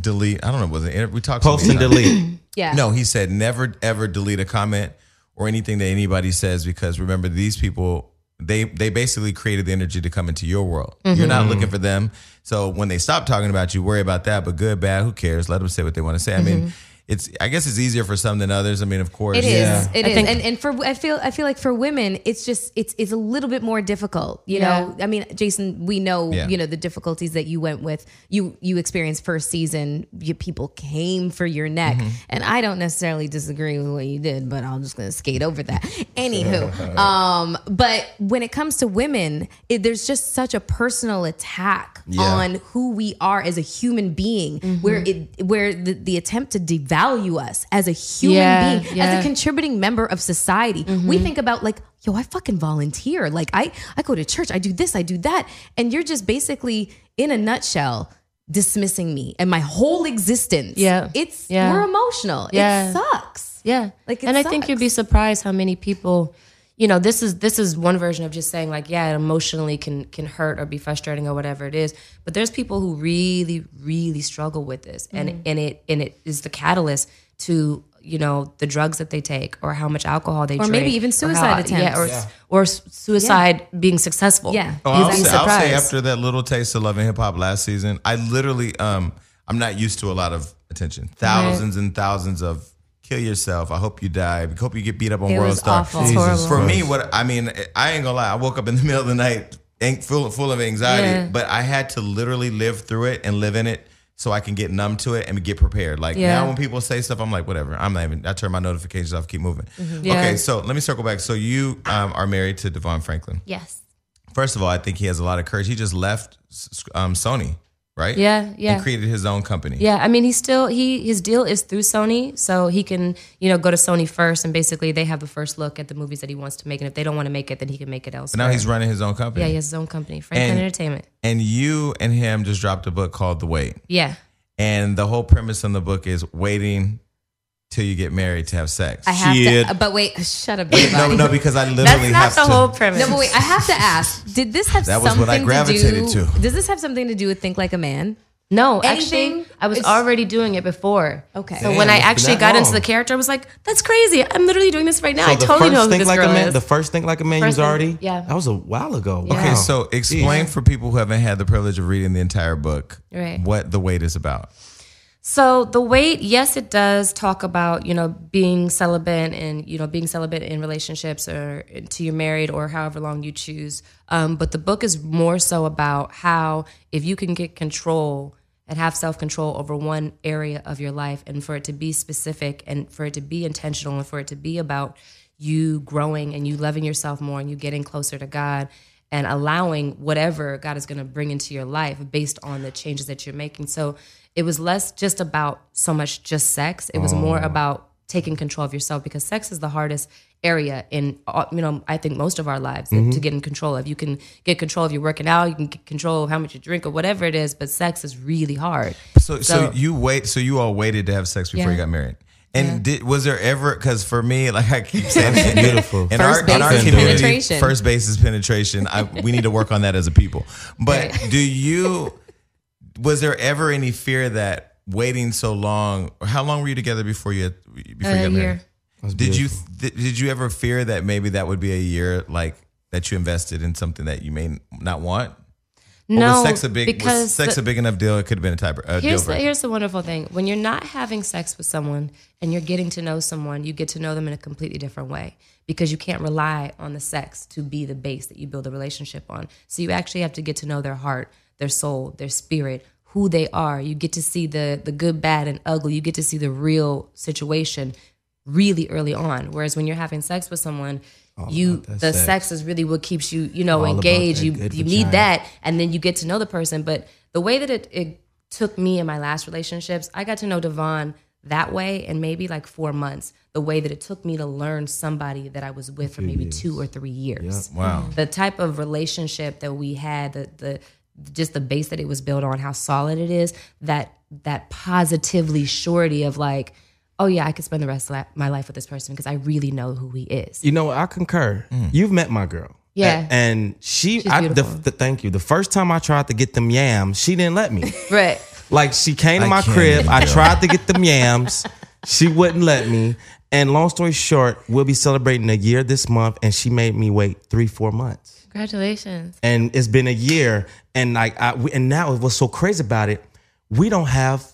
A: delete." I don't know, was it? We talked. so
C: Post and delete.
B: yeah.
A: No, he said never ever delete a comment or anything that anybody says because remember these people they they basically created the energy to come into your world. You're not mm-hmm. looking for them. So when they stop talking about you, worry about that. But good, bad, who cares? Let them say what they want to say. I mean, mm-hmm. It's I guess it's easier for some than others. I mean, of course,
B: It is.
C: Yeah.
B: It
D: I
B: is. and and for I feel I feel like for women, it's just it's it's a little bit more difficult. You
D: Yeah.
B: know, I mean, Jason, we know
A: Yeah.
B: you know the difficulties that you went with. You you experienced first season. You people came for your neck,
A: Mm-hmm.
B: and I don't necessarily disagree with what you did, but I'm just gonna skate over that. Anywho, um, but when it comes to women, it, there's just such a personal attack
A: Yeah.
B: on who we are as a human being, where it where the, the attempt to devalue us as a human
D: Yeah,
B: being, as a contributing member of society. We mm-hmm. think about like, yo, I fucking volunteer. Like I I go to church, I do this, I do that. And you're just basically in a nutshell dismissing me and my whole existence.
D: Yeah.
B: It's
D: Yeah.
B: we're emotional.
D: Yeah.
B: It sucks.
D: Yeah.
B: Like,
D: and I think you'd be surprised how many people, you know, this is this is one version of just saying like, yeah, it emotionally can can hurt or be frustrating or whatever it is. But there's people who really, really struggle with this. And
B: Mm-hmm.
D: and it and it is the catalyst to you know the drugs that they take or how much alcohol they
B: Or
D: drink
B: maybe even
D: or
B: suicide
D: attempts yeah, or,
B: attempts.
D: or s- suicide being successful
B: Yeah.
A: Oh,
D: You'd
A: I'll, say, I'll say after that little taste of love and hip hop last season, I literally, um, I'm not used to a lot of attention. Thousands and thousands of kill yourself. I hope you die. I hope you get beat up on
B: It
A: World
B: was
A: Star.
B: awful. It's horrible.
A: For me, what I mean, I ain't gonna lie. I woke up in the middle of the night, ain't full full of anxiety,
D: Yeah.
A: but I had to literally live through it and live in it. So I can get numb to it and get prepared. Like
D: Yeah.
A: now, when people say stuff, I'm like, whatever. I'm not even. I turn my notifications off, keep moving.
D: Yeah.
A: Okay, so let me circle back. So you um, are married to DeVon Franklin.
D: yes
A: First of all, I think he has a lot of courage. He just left um, Sony. Right?
D: Yeah, yeah.
A: And created his own company.
D: Yeah, I mean, he's still he his deal is through Sony, so he can you know go to Sony first, and basically they have the first look at the movies that he wants to make, and if they don't want to make it, then he can make it elsewhere.
A: But now he's running his own company.
D: yeah, he has his own company, Franklin
A: And-
D: Entertainment.
A: And you and him just dropped a book called The Wait.
D: Yeah,
A: And the whole premise in the book is waiting till you get married to have sex.
B: I have
C: Shit.
B: to, but wait, shut up,
A: no, no, because I literally
D: that's not
A: have
D: the
A: to.
D: whole premise.
B: No, but wait, I have to ask. Did this have
A: That was
B: something
A: what I gravitated
B: to do?
A: to.
B: Does this have something to do with Think Like a Man?
D: No,
B: Anything?
D: actually, I was
B: It's-
D: already doing it before.
B: Okay.
D: So
C: Damn,
D: when I
C: it's been
D: actually
C: that
D: got into
C: long.
D: the character, I was like, "That's crazy! I'm literally doing this right now.
C: So
D: I
C: the
D: totally
C: first
D: know who
C: think
D: this
C: like
D: girl
C: a man.
D: is."
C: The first think like a man you was
D: Think-
C: already.
D: yeah.
C: that was a while ago.
D: Yeah.
A: Okay,
C: Wow.
A: so explain for people who haven't had the privilege of reading the entire book
D: Right.
A: what The Wait is about.
D: So the Wait, yes, it does talk about you know being celibate and you know being celibate in relationships or until you're married or however long you choose. Um, but the book is more so about how if you can get control and have self control over one area of your life, and for it to be specific and for it to be intentional and for it to be about you growing and you loving yourself more and you getting closer to God and allowing whatever God is going to bring into your life based on the changes that you're making. So it was less just about so much just sex. It was more oh. about taking control of yourself because sex is the hardest area in uh, you know I think most of our lives mm-hmm. to get in control of. You can get control of your working out, you can get control of how much you drink or whatever it is, but sex is really hard.
A: So, so,
D: So-
A: you wait. So you all waited to have sex before you got married. And did was there ever? Because for me, like I keep saying,
C: beautiful.
A: In
B: First
A: our, in our
B: base is
A: community,
B: penetration.
A: first base is penetration. I, we need to work on that as a people. But
D: Right.
A: do you? Was there ever any fear that waiting so long? Or how long were you together before you before you
D: A
A: got married?
D: year.
A: Did you did, did you ever fear that maybe that would be a year like that you invested in something that you may not want?
D: No,
A: was sex a big was
D: because
A: sex
D: the-
A: a big enough deal? It could have been a type a deal
D: Here's the, here's the wonderful thing. When you're not having sex with someone and you're getting to know someone, you get to know them in a completely different way because you can't rely on the sex to be the base that you build a relationship on. So you actually have to get to know their heart, their soul, their spirit, who they are. You get to see the the good, bad, and ugly. You get to see the real situation really early on. Whereas when you're having sex with someone, you the
C: sex.
D: sex. is really what keeps you, you know,
C: All
D: engaged. You you
C: vagina.
D: need that, and then you get to know the person. But the way that it, it took me in my last relationships, I got to know DeVon that way in maybe like four months. The way that it took me to learn somebody that I was with for maybe two or three years.
A: Wow.
D: The type of relationship that we had, the the just the base that it was built on, how solid it is, that that positively surety of like, oh yeah, I could spend the rest of my life with this person because I really know who he is.
C: You know, what? I concur. You've met my girl.
D: Yeah.
C: A- And she,
D: She's
C: I, the, the, thank you. The first time I tried to get them yams, she didn't let me.
D: Right.
C: Like she came to
A: I
C: my crib. I tried to get them yams. She wouldn't let me. And long story short, we'll be celebrating a year this month, and she made me wait three, four months.
D: Congratulations.
C: And it's been a year, and like, I, we, and now what's so crazy about it? We don't have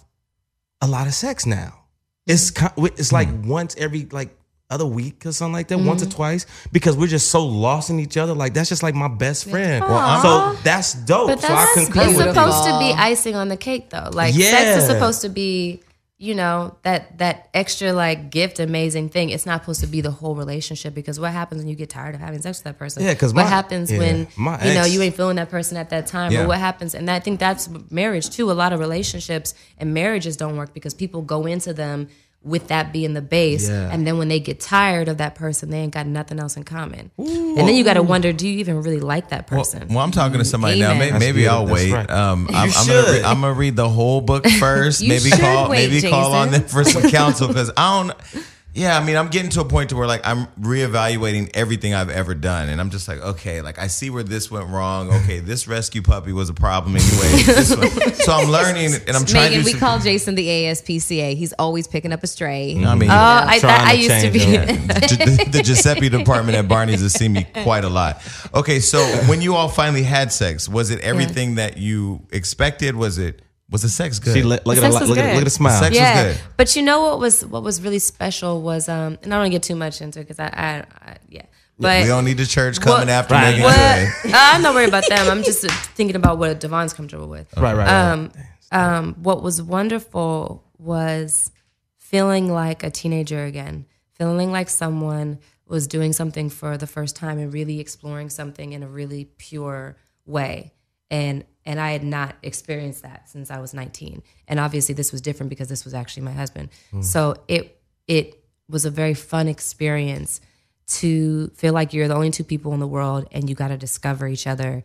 C: a lot of sex now. It's ki- it's like
A: Hmm.
C: once every like other week or something like that, once or twice, because we're just so lost in each other. Like that's just like my best friend. so that's dope.
D: But
C: so I
D: that's
C: concur
D: it's
C: with
B: beautiful.
C: you.
D: supposed to be icing on the cake though. Like sex is supposed to be, you know, that that extra like gift amazing thing. It's not supposed to be the whole relationship because what happens when you get tired of having sex with that person?
C: yeah because
D: what happens
C: yeah,
D: when
C: my
D: you know you ain't feeling that person at that time
A: Yeah.
D: or what happens and I think that's marriage too. A lot of relationships and marriages don't work because people go into them with that being the base
C: Yeah.
D: and then when they get tired of that person they ain't got nothing else in common and then you got to wonder do you even really like that person
A: well, I'm talking to somebody now. Maybe, maybe. I'll
C: That's
A: wait.
C: right.
A: Um, I'm,
C: You
A: I'm gonna
C: should.
A: read, I'm gonna read the whole book first.
B: You
A: maybe call
B: wait,
A: maybe call on them for some counsel because I don't. Yeah, I mean, I'm getting to a point to where like I'm reevaluating everything I've ever done, and I'm just like, okay, like I see where this went wrong. Okay, this rescue puppy was a problem anyway. This one- so I'm learning, and I'm trying
B: Meagan,
A: to.
B: we
A: do
B: call Jason the ASPCA. He's always picking up a stray.
A: I mean,
D: oh I,
C: Trying
D: that, I used to be
C: them.
A: the, the Giuseppe department at Barney's has seen me quite a lot. Okay, so when you all finally had sex, was it everything that you expected? Was it was the sex good?
C: See, look, look at
D: Sex
C: the,
D: was
C: look at the, look at the smile.
A: Sex was
D: yeah,
A: good.
D: but you know what was what was really special was um, and I don't wanna get too much into it because I, I, I yeah, but
A: we don't need the church coming
D: What-
A: after
C: Right.
A: Meagan
D: what
A: today.
D: I'm not worried about them. I'm just thinking about what DeVon's comfortable with.
C: Right, right, right.
D: Um, um, what was wonderful was feeling like a teenager again, feeling like someone was doing something for the first time and really exploring something in a really pure way. And and I had not experienced that since I was 19. And obviously, this was different because this was actually my husband. Mm. So it it was a very fun experience to feel like you're the only two people in the world, and you got to discover each other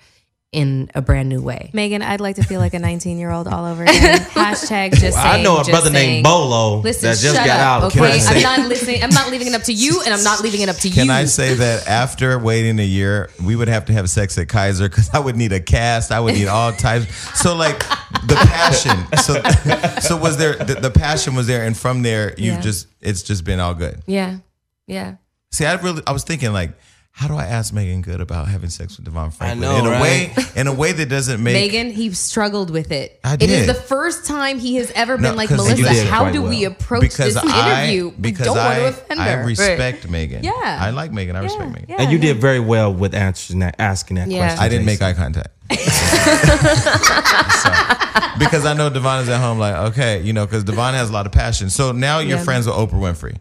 D: in a brand new way.
B: Meagan, I'd like to feel like a 19 year old all over again. Hashtag just saying.
C: I know a brother
B: saying.
C: named Bolo
B: Listen,
C: that just got
B: up,
C: out.
B: Okay,
A: Can I say-
B: I'm not listening. I'm not leaving it up to you, and I'm not leaving it up to you. Can.
A: I say that after waiting a year, we would have to have sex at Kaiser because I would need a cast. I would need all types. So like the passion. So so was there the, the passion was there, and from there you've
D: Yeah.
A: just it's just been all good.
D: Yeah, yeah.
A: See, I really I was thinking like. How do I ask Meagan Good about having sex with DeVon Franklin
C: know,
A: in a way in a way that doesn't make
B: Meagan, he struggled with it.
A: I did.
B: It is the first time he has ever
A: No,
B: been like Melyssa.
C: did
B: How
C: quite
B: do we approach
A: because
B: this
A: I
B: interview?
A: because
B: we don't
A: I
B: want to offend her.
A: I
B: her.
A: respect Meagan.
B: Yeah.
A: I like Meagan. I respect Meagan.
B: yeah,
C: and you
B: yeah.
C: did very well with answering that, asking that
D: Yeah.
C: question.
A: I didn't make eye contact. So, because I know DeVon is at home, like, okay, you know, because DeVon has a lot of passion. So now you're
D: Yeah.
A: friends with Oprah Winfrey.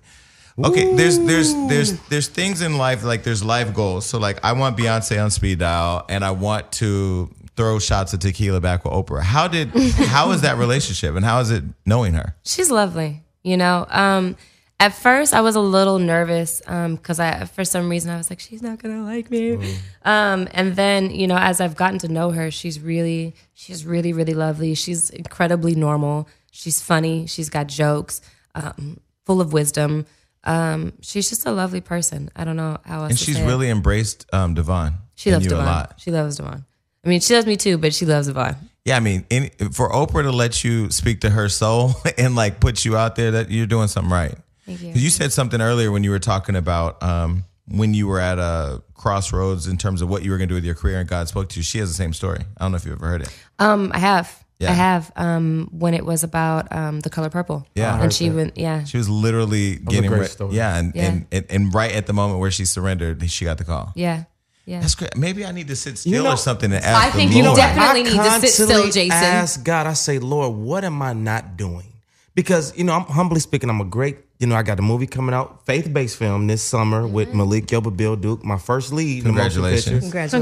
A: Okay, there's there's there's there's things in life like there's life goals. So like I want Beyonce on speed dial and I want to throw shots of tequila back with Oprah. How did how is that relationship and how is it knowing her?
D: She's lovely. You know, um, at first I was a little nervous because I, for some reason, I was like, she's not gonna like me. Um, and then, you know, as I've gotten to know her, she's really, she's really, really lovely. She's incredibly normal. She's funny. She's got jokes, um, full of wisdom. Um, she's just a lovely person. I don't know how else.
A: And she's
D: say it.
A: really embraced um, DeVon.
D: she loves
A: you
D: DeVon.
A: a lot.
D: She loves DeVon. I mean, she loves me too, but she loves DeVon.
A: Yeah, I mean, any, for Oprah to let you speak to her soul and like put you out there, that you're doing something right.
D: Thank you.
A: you said something earlier when you were talking about um, when you were at a crossroads in terms of what you were going to do with your career, and God spoke to you. She has the same story. I don't know if you've ever heard it.
D: Um, I have.
A: Yeah.
D: I have. Um, when it was about um, the color purple.
A: Yeah. I
D: and
A: heard
D: she went. Yeah,
A: She was literally getting
C: great
A: re-
C: story.
A: Yeah, and,
D: Yeah.
A: And, and and right at the moment where she surrendered, she got the call.
D: yeah, yeah.
A: That's great. Maybe I need to sit still
C: know,
A: or something and ask
B: I
A: the
B: think you
A: Lord.
B: definitely need to sit
C: constantly
B: still, Jason.
C: Ask God. I say, Lord, what am I not doing? Because you know, I'm humbly speaking, I'm a great. You know, I got a movie coming out, faith-based film this summer with Malik Gilbert, Bill Duke, my first lead. in the motion
A: Congratulations.
C: picture.
B: Congratulations.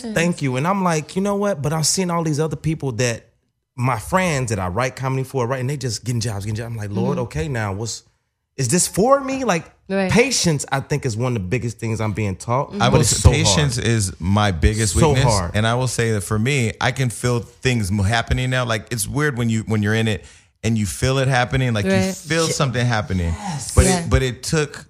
D: Congratulations.
C: Thank you. And I'm like, you know what? But I've seen all these other people that my friends that I write comedy for, right? And they just getting jobs, getting jobs. I'm like, Lord, mm-hmm. okay, now what's is this for me? Like
D: Right.
C: patience, I think, is one of the biggest things I'm being taught. Mm-hmm.
A: I
C: But
A: will
C: it's
A: say
C: so
A: patience
C: hard.
A: is my biggest
C: So
A: weakness,
C: hard.
A: and I will say that for me, I can feel things happening now. Like it's weird when you when you're in it and you feel it happening, like you
D: Right.
A: feel something happening. But
D: Yeah.
A: it but it took.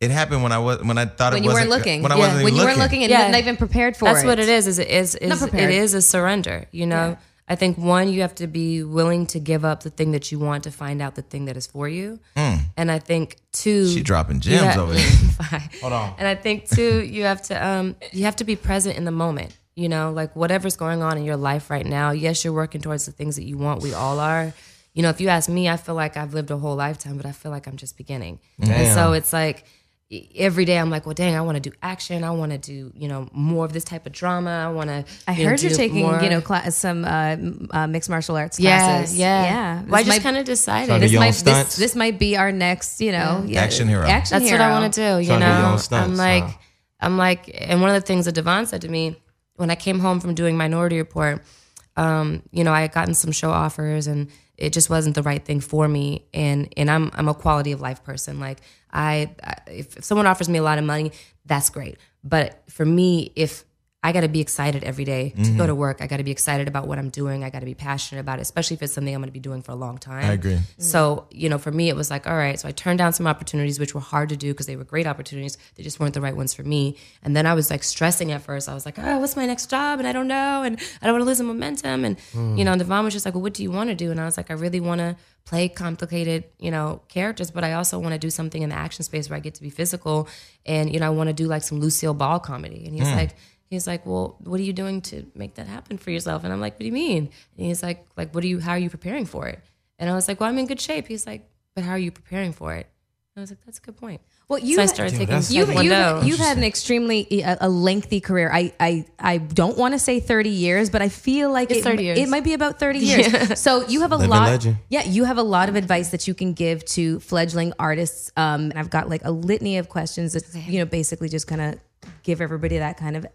A: It happened when I was when I thought
B: When
A: it
B: you
A: wasn't
B: weren't looking.
A: When I
D: Yeah.
A: wasn't
B: when
A: even
B: you weren't
A: looking.
B: looking and
D: Yeah.
B: not even prepared for
D: That's
B: it.
D: what it is. Is it is,
B: Not
D: is it
B: prepared.
D: is a surrender. You know, I think one you have to be willing to give up the thing that you want to find out the thing that is for you. And I think two,
A: She dropping gems over there.
C: Hold on.
D: And I think too, you have to um, you have to be present in the moment. You know, like whatever's going on in your life right now. Yes, you're working towards the things that you want. We all are. You know, if you ask me, I feel like I've lived a whole lifetime, but I feel like I'm just beginning. And so it's like every day I'm like, well, dang, I want to do action. I want to do, you know, more of this type of drama. I want to.
B: I heard you're taking, you know, cla- some uh, uh, mixed martial arts
D: yeah,
B: classes.
D: yeah,
B: yeah.
D: Well, I just kind of decided.
B: This might this, this might be our next, you know, yeah,
A: Action hero.
B: Action
D: That's
B: hero.
D: what I want to do. You
C: Trying to do your
D: know,
C: stunts,
D: I'm like,
C: huh?
D: I'm like, and one of the things that DeVon said to me when I came home from doing Minority Report, um, you know, I had gotten some show offers and it just wasn't the right thing for me. And and I'm I'm a quality of life person. Like I, I if, if someone offers me a lot of money, that's great. But for me, if I got to be excited every day to
A: Mm-hmm.
D: go to work. I got to be excited about what I'm doing. I got to be passionate about it, especially if it's something I'm going to be doing for a long time.
A: I agree.
D: So, you know, for me, it was like, all right. So I turned down some opportunities, which were hard to do because they were great opportunities. They just weren't the right ones for me. And then I was like stressing at first. I was like, oh, what's my next job? And I don't know. And I don't want to lose the momentum. And, you know, and DeVon was just like, well, what do you want to do? And I was like, I really want to play complicated, you know, characters, but I also want to do something in the action space where I get to be physical. And, you know, I want to do like some Lucille Ball comedy. And he's like, He's like, well, what are you doing to make that happen for yourself? And I'm like, what do you mean? And he's like, like, what are you? How are you preparing for it? And I was like, well, I'm in good shape. He's like, but how are you preparing for it? And I was like, that's a good point.
B: Well, you
D: so I started taking
C: that's-
B: You've, you've,
D: Taekwondo.
B: you've had an extremely a, a lengthy career. I, I, I don't want to say 30 years, but I feel like
D: It's
B: it,
D: 30 years.
B: it might be about 30 years. So you have a
C: Living
B: lot.
C: legend.
B: Yeah, you have a lot of advice that you can give to fledgling artists. Um, and I've got like a litany of questions that you know basically just kind of give everybody that kind of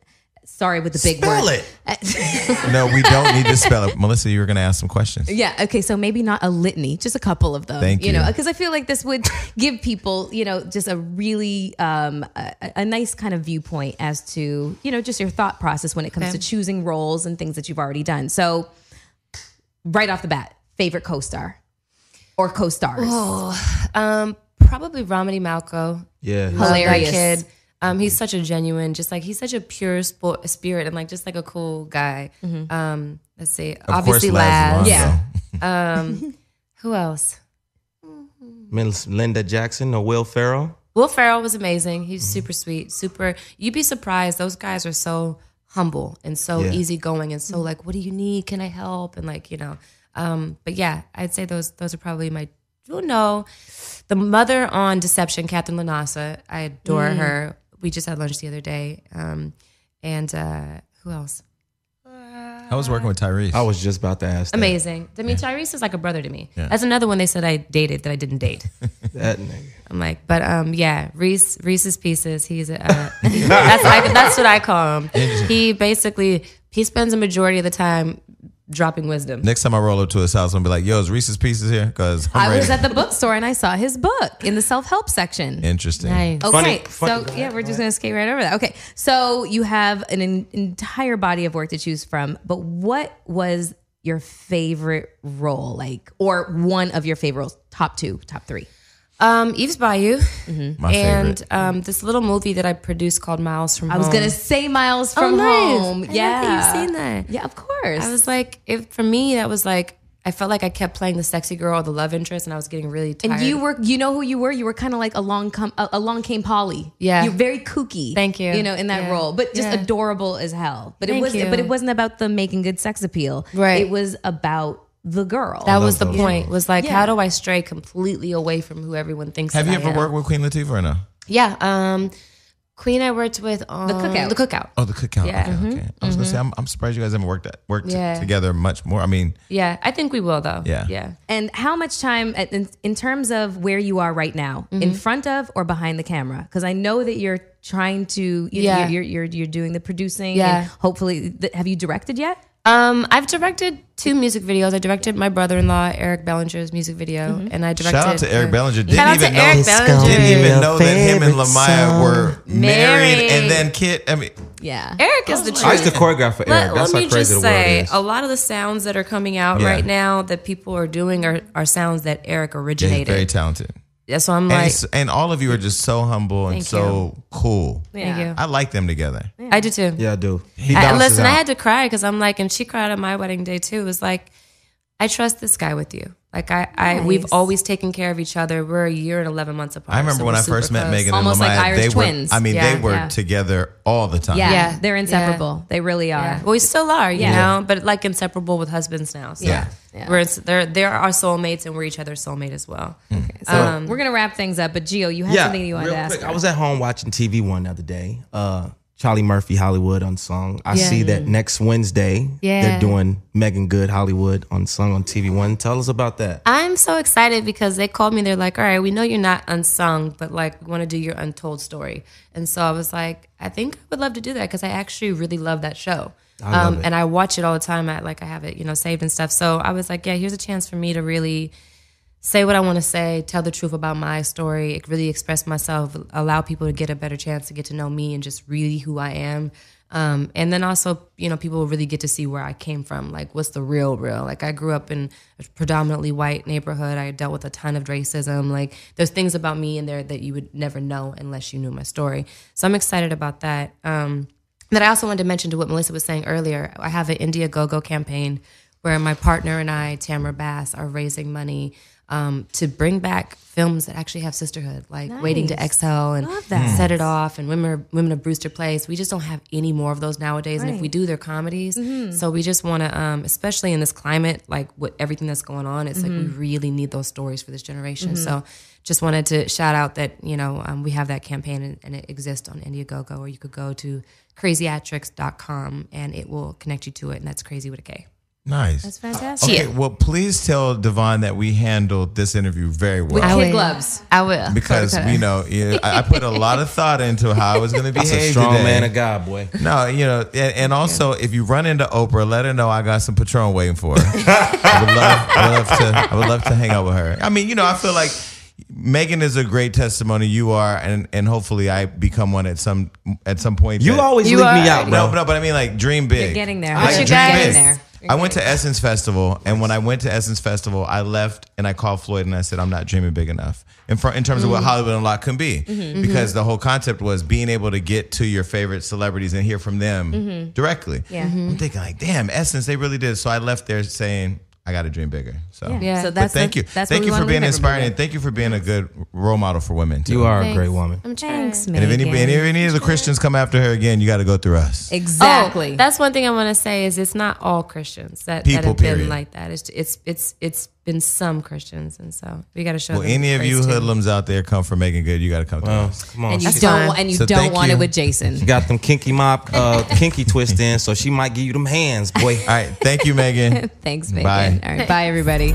B: Sorry with the big
C: Spell
B: word.
C: it.
A: No, we don't need to spell it. Melyssa, you were going to ask some questions.
B: Yeah. Okay. So maybe not a litany, just a couple of them.
A: Thank
B: You
A: You know,
B: because I feel like this would give people, you know, just a really um, a, a nice kind of viewpoint as to, you know, just your thought process when it comes
D: Okay.
B: to choosing roles and things that you've already done. So, right off the bat, favorite co-star or co-stars.
D: Um, probably Ramadi Malco.
C: Yeah.
B: Hilarious.
D: kid. Um, he's mm-hmm. such a genuine, just like he's such a pure spo- spirit and like just like a cool guy. Mm-hmm. Um, let's see,
A: Of
D: obviously
A: Laz.
B: Yeah.
D: Um, who else? Mm-hmm.
C: Miss Linda Jackson or Will Ferrell.
D: Will Ferrell was amazing. He's super sweet, super. You'd be surprised. Those guys are so humble and so
C: Yeah.
D: easygoing and so like, what do you need? Can I help? And like, you know. Um, but yeah, I'd say those those are probably my. Oh no, the mother on Deception, Katherine LaNasa. I adore mm. her. We just had lunch the other day. Um, and uh, who else?
A: I was working with Tyrese.
C: I was just about to ask. That.
D: Amazing. I mean, Tyrese is like a brother to me. That's another one they said I dated that I didn't date.
C: That nigga.
D: I'm like, but um, yeah, Reese Reese's Pieces. He's a, uh, that's I, that's what I call him. He basically he spends a majority of the time dropping wisdom.
A: Next time I roll up to his house, I'm gonna be like, "Yo, is Reese's Pieces here?" Because I'm ready.
B: was at the bookstore and I saw his book in the self-help section.
A: Interesting.
D: Nice.
B: Okay,
C: Funny- funny-
B: so yeah, we're just gonna skate right over that. Okay, so you have an en- entire body of work to choose from, but what was your favorite role, like, or one of your favorite roles? Top two, top three.
D: Um, Eve's Bayou,
A: My
D: and um, this little movie that I produced called Miles from Home.
B: I was gonna say Miles from
D: oh, nice.
B: Home.
D: I
B: yeah,
D: you've seen that.
B: Yeah, of course.
D: I was like, it, for me, that was like I felt like I kept playing the sexy girl, the love interest, and I was getting really tired.
B: and you were, you know who you were? You were kind of like along come, uh, along came Polly.
D: Yeah.
B: you're very kooky.
D: Thank you.
B: You know, in that
D: Yeah.
B: role, but just
D: Yeah.
B: adorable as hell. But it was,
D: you.
B: but it wasn't about the making good sex appeal.
D: Right.
B: It was about the girl.
D: that was the
C: those
D: point. Was like,
B: Yeah.
D: how do I stray completely away from who everyone thinks?
A: Have
D: that
A: you
D: I
A: ever
D: am?
A: worked with Queen Latifah or no?
D: Yeah. Um, Queen, I worked with on
B: Cookout.
D: The Cookout.
A: Oh, the cookout.
D: Yeah.
A: Okay, okay. I was gonna say, I'm, I'm surprised you guys haven't worked at, worked
D: Yeah.
A: together much more. I mean,
D: Yeah, I think we will though.
A: Yeah.
D: Yeah.
B: And how much time, at- in, in terms of where you are right now,
D: Mm-hmm.
B: in front of or behind the camera? Because I know that you're trying to, you,
D: Yeah.
B: you're, you're, you're, you're doing the producing.
D: Yeah.
B: And hopefully, th- have you directed yet?
D: Um, I've directed two music videos. I directed my brother-in-law Eric Bellinger's music video,
B: Mm-hmm.
D: and I directed.
A: shout out to Eric Bellinger. Didn't
D: Shout out
A: even
D: to
A: know.
D: Eric
C: It's
D: Bellinger.
A: Didn't even know that him and
C: favorite
A: LaMyia
C: song.
A: were married,
D: Married.
A: and then kid. I mean,
B: Yeah.
D: Eric is the truth.
C: I used to choreograph for Eric.
D: Let,
C: That's
D: let me
C: crazy
D: just say, a lot of the sounds that are coming out
A: Yeah.
D: right now that people are doing are, are sounds that Eric
A: yeah,
D: originated.
A: very talented.
D: Yeah, so I'm
A: And,
D: like,
A: he's- and all of you are just so humble and
D: Thank
A: so cool.
D: thank you.
A: I like them together.
D: I do too.
C: yeah, I do. He
D: I,
C: bounces
D: listen,
C: out.
D: I had to cry because I'm like, and she cried on my wedding day too. It was like, I trust this guy with you. Like I, I we've always taken care of each other. We're a year and eleven months apart.
A: I remember
D: so
A: when I first
D: super
A: met
D: close.
A: Meagan
B: Almost
A: and
B: like
A: LaMyia.
B: Irish
A: they
B: twins.
A: Were, I mean,
D: Yeah,
A: they were
B: yeah.
A: together all the time.
B: Yeah.
D: Yeah.
B: They're inseparable. They really are.
D: Yeah. Well, we still are, you
B: Yeah.
D: know, but like inseparable with husbands now. So
B: Yeah. Yeah.
D: we're they're they're our soulmates and we're each other's soulmate as well.
B: So we're going to wrap things up. But Gio, you had
C: yeah,
B: something you wanted to ask.
C: quick. I was at home watching TV one the other day. Uh, Charlie Murphy Hollywood Unsung. I
D: Yeah.
C: see that next Wednesday
D: Yeah.
C: they're doing Meagan Good Hollywood Unsung on TV One. Tell us about that.
D: I'm so excited because they called me. They're like, "All right, we know you're not unsung, but like, we want to do your untold story." And so I was like, "I think I would love to do that because I actually really love that show,
C: I
D: um, and I watch it all the time. I like I have it, you know, saved and stuff. So I was like, "Yeah, here's a chance for me to really." Say what I want to say, tell the truth about my story, really express myself, allow people to get a better chance to get to know me and just really who I am. Um, and then also, you know, people really get to see where I came from. Like, what's the real, real? Like, I grew up in a predominantly white neighborhood. I dealt with a ton of racism. Like, there's things about me in there that you would never know unless you knew my story. So I'm excited about that. Um, that I also wanted to mention to what Melyssa was saying earlier. I have an Indiegogo campaign where my partner and I, Tamara Bass, are raising money um, to bring back films that actually have sisterhood, like Waiting to
B: Nice.
D: Exhale and
B: that.
D: Set It Off and Women, Women of Brewster Place. We just don't have any more of those nowadays. And if we do, they're comedies. So we just want to, um, especially in this climate, like with everything that's going on, it's like we really need those stories for this generation. So just wanted to shout out that, you know, um, we have that campaign and, and it exists on Indiegogo, or you could go to crazyatrix.com and it will connect you to it. And that's crazy with a K.
A: Nice.
B: That's fantastic.
A: Okay, well, please tell DeVon that we handled this interview very well.
B: With
D: I
B: kid
D: will.
B: gloves.
D: I will.
A: because
D: Sorry,
A: you know, I I put a lot of thought into how I was going to behave.
C: That's a strong
A: today.
C: man of God, boy.
A: No, you know, and, and also if you run into Oprah, let her know I got some Patron waiting for her. I would love, I would love to, I would love to hang out with her. I mean, you know, I feel like Meagan is a great testimony. You are, and and hopefully I become one at some at some point.
C: You always
D: You
C: leave
D: are-
C: me out,
A: no,
C: bro.
A: no, but I mean like dream big.
B: You're getting there.
A: I
B: What
A: like
B: you
A: dream
B: got?
A: big.
B: Getting there.
A: I went to Essence Festival, and when I went to Essence Festival, I left and I called Floyd and I said, "I'm not dreaming big enough." In, fr- in terms of what mm-hmm. Hollywood Unlocked can be, mm-hmm. Mm-hmm. because the whole concept was being able to get to your favorite celebrities and hear from them directly.
B: Yeah.
A: I'm thinking like, damn, Essence, they really did. So I left there saying, "I got to dream bigger." So,
D: Yeah.
B: So
A: but
B: that's
A: thank
B: the-
A: you,
B: That's
A: thank you for being inspiring, and thank you for being a good role model for women. Too.
C: You are a great woman.
D: I'm trying.
B: Thanks,
A: And if any,
B: Meagan.
A: any, any of the Christians come after her again, you got to go through us.
B: Exactly.
D: Oh, that's one thing I want to say is it's not all Christians that, that
A: People,
D: have been like that. It's it's it's it's been some Christians, and so we got to show.
A: Well,
D: them
A: any of you
D: too.
A: hoodlums out there come for Meagan Good, you got to come through
C: Well,
A: us.
C: come on.
B: and you
C: She
B: don't
D: fine.
B: and you
A: So
B: don't want
A: you.
B: it with Jason.
C: She got them kinky mop, uh, kinky twist in, so she might give you them hands, boy.
A: All right, thank you, Meagan.
B: Thanks, Meagan.
A: Bye.
B: All right, bye everybody.